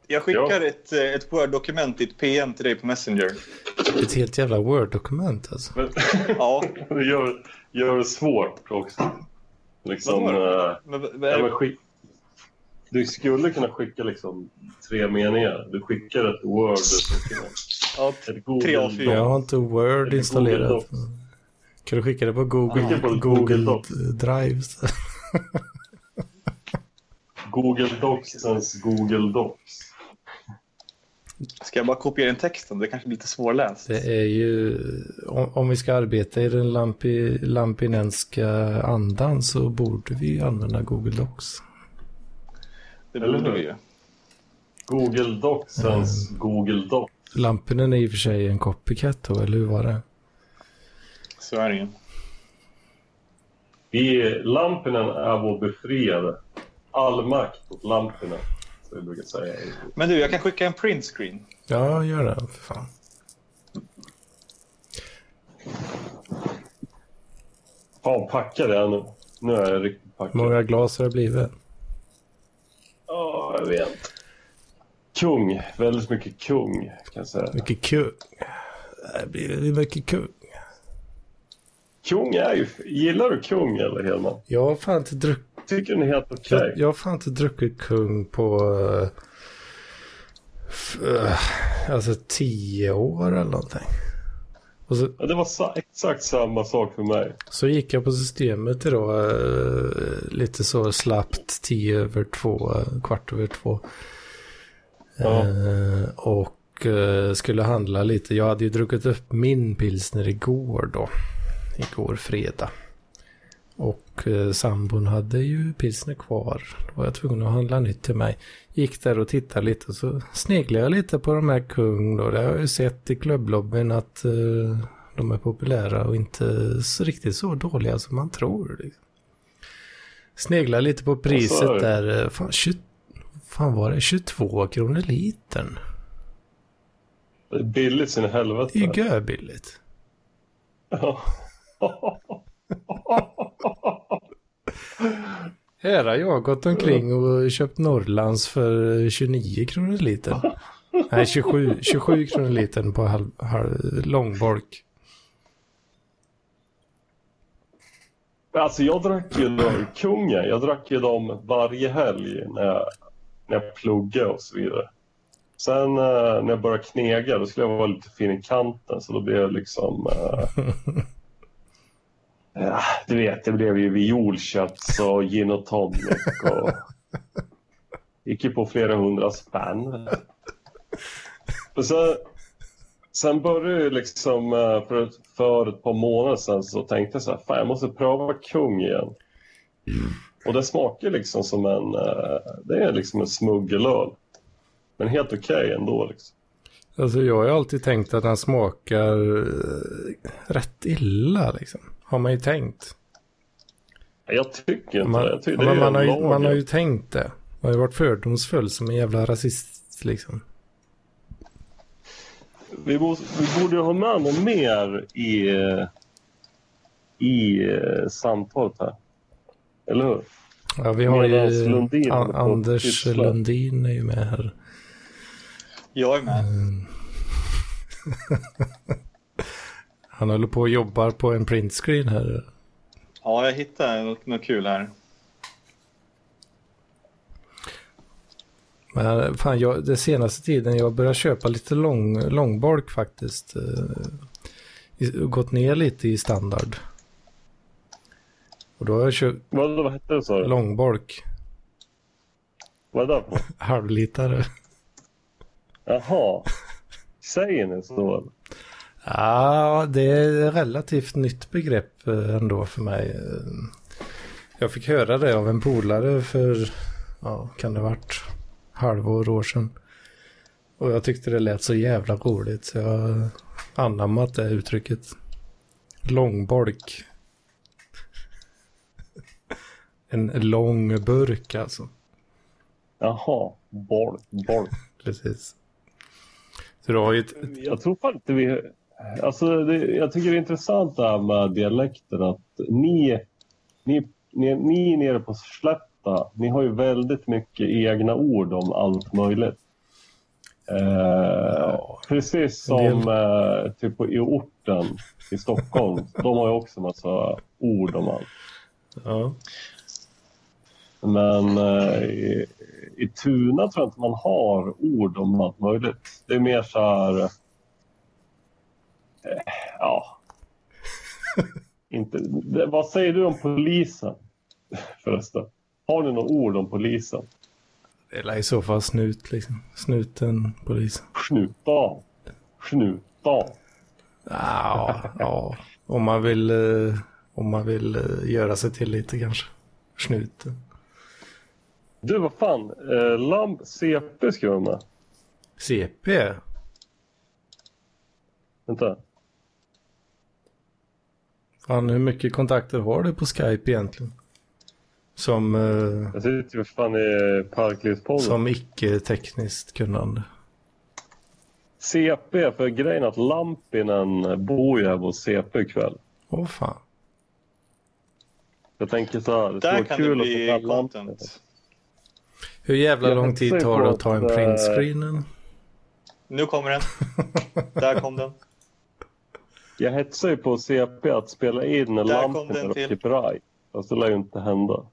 jag skickar ett, eh, ett Word-dokument i ett PM till dig på Messenger. Ett helt jävla Word-dokument alltså. Men, Ja, det gör, gör det svårt också. Liksom, Vadå? men, ja, men skick, du skulle kunna skicka liksom tre meningar. Du skickar ett ja, Google Tre A4. Jag Doc. har inte Word installerat. Kan du skicka det på Google, Skicka på Google, Google Docs. Drive? Google Docsens Google Docs. Ska jag bara kopiera in texten? Det kanske blir lite svårläst. Det är ju, om, om vi ska arbeta i den lampi, lampinenska andan så borde vi använda Google Docs. Det Eller borde vi ju. Google Docsens Google Docs. Lampinen är i och för sig en copycat då, eller hur var det? Så är det ju. Vi, Lampinen är vår befriade. All makt åt Lampinen. Så jag brukar säga. Men du, jag kan skicka en printscreen. Ja, gör det för fan. Fan, packa det nu. Nu är jag riktigt packad. många glas har det blivit? Ja, jag vet. Kung. Väldigt mycket kung, kan jag säga. Mycket kung. Det blir mycket kung. Kung är ju... Gillar du kung, eller Hedman? Jag har fan inte druckit Tycker den är helt okej? Jag, jag har fan inte druckit kung på eh, alltså tio år eller någonting. Och så, Ja, det var sa- exakt samma sak för mig. så gick jag på systemet idag eh, lite så slappt tio över två, kvart över två. Ja. Eh, och eh, skulle handla lite. Jag hade ju druckit upp min pilsner igår då. Igår fredag. Och eh, sambon hade ju pilsner kvar. Då var jag tvungen att handla nytt till mig. Gick där och tittade lite och så sneglade jag lite på de här kung då. Det har jag ju sett i klubblobbyn att eh, de är populära och inte så riktigt så dåliga som man tror. Liksom. Sneglar lite på priset det. där. eh, Fan, 20, fan var det? 22 kronor litern. Det är billigt sin helvete. Det är ju görbilligt. Ja. Här har jag gått omkring och köpt Norrlands för 29 kronor litern. Nej, 27, 27 kronor litern på halv, halv, långbolk. Alltså jag drack ju kungen, jag drack ju dem varje helg när jag, när jag pluggade och så vidare. Sen eh, när jag började knega då skulle jag vara lite fin i kanten så då blev jag liksom... Eh, ja, du vet, det blev ju violkötts och gin och tonic och... Gick ju på flera hundra spänn. Och sen, sen började jag liksom, eh, för, för ett par månader sedan så tänkte jag så här, fan jag måste pröva kung igen. Och det smakar liksom som en, eh, det är liksom en smuggelöl. Men helt okej ändå liksom. Alltså jag har ju alltid tänkt att den smakar eh, rätt illa liksom. Har man ju tänkt. Jag tycker inte Man. Jag tycker ja, det man, har ju, man har ju tänkt det. Man har ju varit fördomsfull som en jävla rasist liksom. vi, borde, vi borde ha med något mer i, i eh, samtalet här. Eller hur? Ja, vi har Medans ju Lundin Anders. Lundin är ju med här. Jag är med. Han håller på och jobbar på en printscreen här. Ja, jag hittade något, något kul här. Men fan, jag, det senaste tiden jag börjar köpa lite lång, långbolk faktiskt. Eh, i- gått ner lite i standard. Och då har jag köpt Vad, vad hette det sa du? långbolk, Vad är det på? halvlitare. Jaha. Säger ni så? Ja, det är ett relativt nytt begrepp eh, ändå för mig. Eh, Jag fick höra det av en polare för, ja, kan det varit halvår, år sedan. Och jag tyckte det lät så jävla roligt så jag har anammat det uttrycket. Långbolk. En lång burk alltså. Jaha, boll, boll. Precis. Så du har ju ett, Jag tror fan inte vi... Alltså, det, jag tycker det är intressant det här med dialekter. Att ni, ni, ni, ni nere på Slätta, ni har ju väldigt mycket egna ord om allt möjligt. Eh, precis en del- som eh, typ i orten i Stockholm. de har ju också massa ord om allt. ja. Men eh, i, Tuna tror jag inte man har ord om allt möjligt. Det är mer så här... Eh, ja. inte, det, vad säger du om polisen förresten? Har ni några ord om polisen? Det är i så fall snut liksom. Snuten, polisen. Snuta. Snuta. Ja, ja. Om man vill, eh, om man vill eh, göra sig till lite kanske. Snuten. Du, vad fan. Eh, Lamp CP ska jag med. CP? Vänta. Fan, hur mycket kontakter har du på Skype egentligen? Som, eh, Jag sitter ju för fan i Parklivspodden. som icke-tekniskt kunnande. CP, för grejen är att Lampinen bor ju här hos CP ikväll. Åh fan. Jag tänker så här, det Där skulle kan vara det kul att bli få content. Hur jävla Jag lång tid tar det att ta en eh, printscreenen? Nu kommer den. Där kom den. Jag hetsar ju på CP att spela in kom den Lampinen och till. Kiprai. Fast det lär ju inte hända.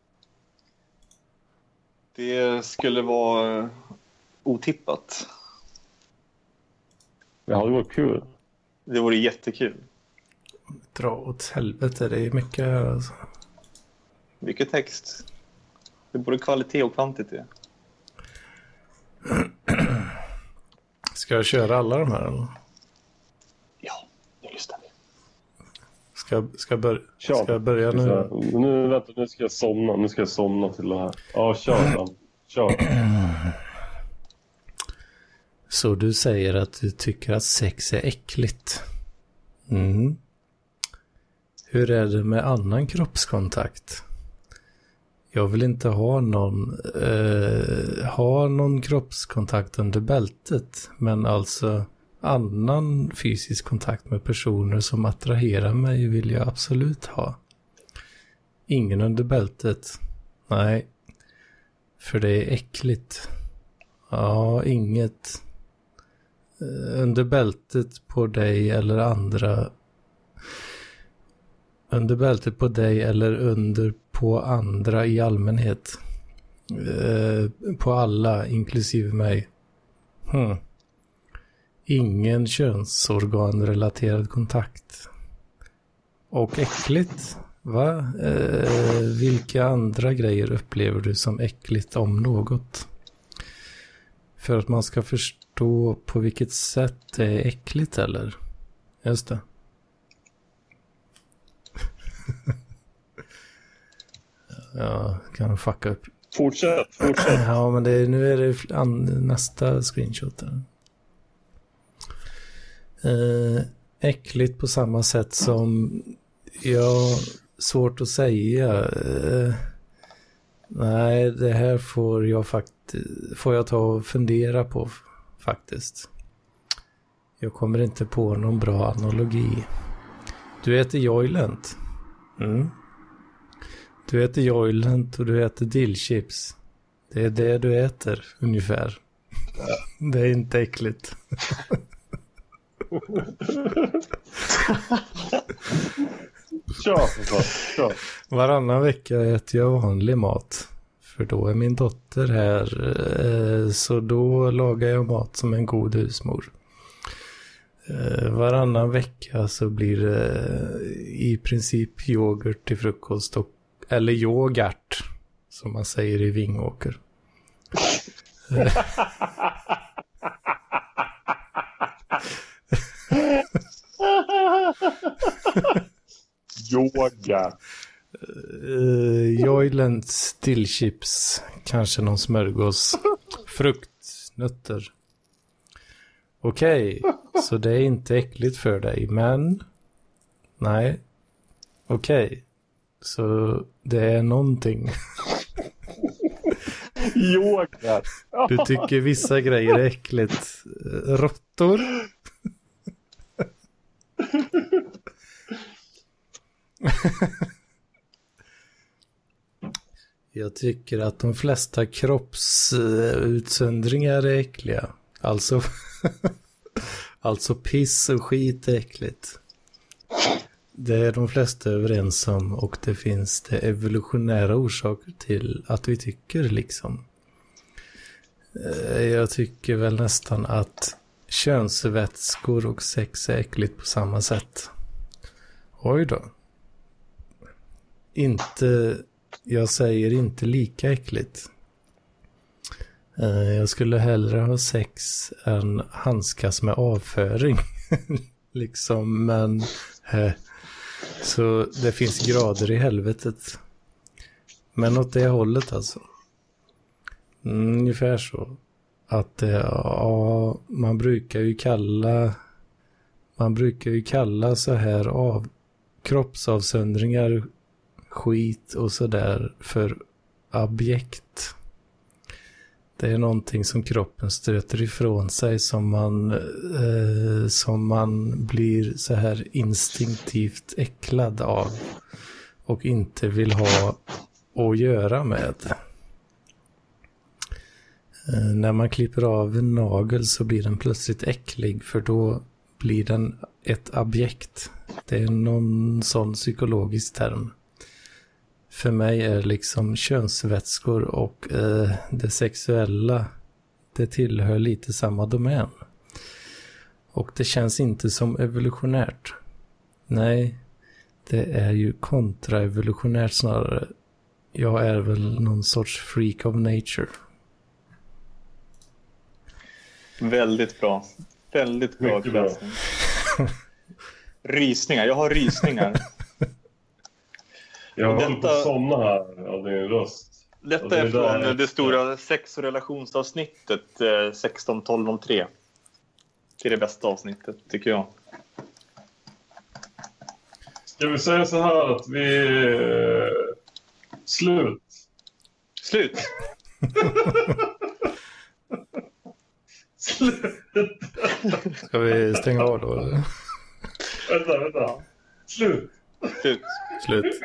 Det skulle vara eh, otippat. Det hade varit kul. Det vore jättekul. Dra åt helvete, det är mycket här alltså. Mycket text. Det är både kvalitet och kvantitet. Ska jag köra alla de här eller? Ja, nu lyssnar vi. Ska, ska, bör, Kör. ska jag börja nu? Nu, vänta, nu ska jag somna. Nu ska jag somna till det här. Ja, kör Lamp. Kör. Så du säger att du tycker att sex är äckligt? Mm. Hur är det med annan kroppskontakt? Jag vill inte ha någon, eh, ha någon kroppskontakt under bältet, men alltså annan fysisk kontakt med personer som attraherar mig vill jag absolut ha. Ingen under bältet. Nej. För det är äckligt. Ja, inget eh, under bältet på dig eller andra. Under bältet på dig eller under på andra i allmänhet. Eh, på alla, inklusive mig. Hmm. Ingen könsorganrelaterad kontakt. Och äckligt? Va? Eh, vilka andra grejer upplever du som äckligt om något? För att man ska förstå på vilket sätt det är äckligt eller? Just det. Ja, kan fucka upp. Fortsätt, fortsätt. Ja, men det, nu är det an, nästa screenshot. Där. Eh, äckligt på samma sätt som, ja, svårt att säga. Eh, nej, det här får jag faktiskt, får jag ta och fundera på faktiskt. Jag kommer inte på någon bra analogi. Du äter Joylent. Mm. Du äter Joylent och du äter dillchips. Det är det du äter, ungefär. Det är inte äckligt. Kör för. Varannan vecka äter jag vanlig mat. För då är min dotter här. eh, Så då lagar jag mat som en god husmor. Eh, Varannan vecka så blir det i princip yoghurt till frukost. Och, eller yoghurt. Som man säger i Vingåker. Yoga. Uh, Joylents dillchips. Kanske någon smörgås. Frukt, Okej, så det är inte äckligt för dig, men... Nej. Okej. Så det är någonting. Yoghurt. Du tycker vissa grejer är äckligt. Råttor? Jag tycker att de flesta kroppsutsöndringar är äckliga. Alltså, alltså piss och skit är äckligt. Det är de flesta överens om och det finns det evolutionära orsaker till att vi tycker liksom. Eh, jag tycker väl nästan att könsvätskor och sex är äckligt på samma sätt. Oj då. Inte, jag säger inte lika äckligt. Eh, jag skulle hellre ha sex än handskas med avföring. liksom, men... eh, Så det finns grader i helvetet. Men åt det hållet alltså. Mm, ungefär så. Att eh, ja, man brukar ju kalla man brukar ju kalla så här av kroppsavsöndringar, skit och sådär för objekt. Det är någonting som kroppen stöter ifrån sig som man, eh, som man blir så här instinktivt äcklad av och inte vill ha att göra med. Eh, när man klipper av en nagel så blir den plötsligt äcklig för då blir den ett objekt. Det är någon sån psykologisk term. För mig är liksom könsvätskor och eh, det sexuella det tillhör lite samma domän. Och det känns inte som evolutionärt. Nej, det är ju kontraevolutionärt snarare. Jag är väl någon sorts freak of nature. Väldigt bra. Väldigt bra. Rysningar. Jag har rysningar. Jag på Detta- att somna här av din röst. Detta det är från det stora sex och relationsavsnittet eh, 16.12.03. Det är det bästa avsnittet, tycker jag. Ska vi säga så här att vi... eh, Slut. Slut! Slut. Ska vi stänga av då? eller? Vänta, vänta. Slut. Slut. Slut.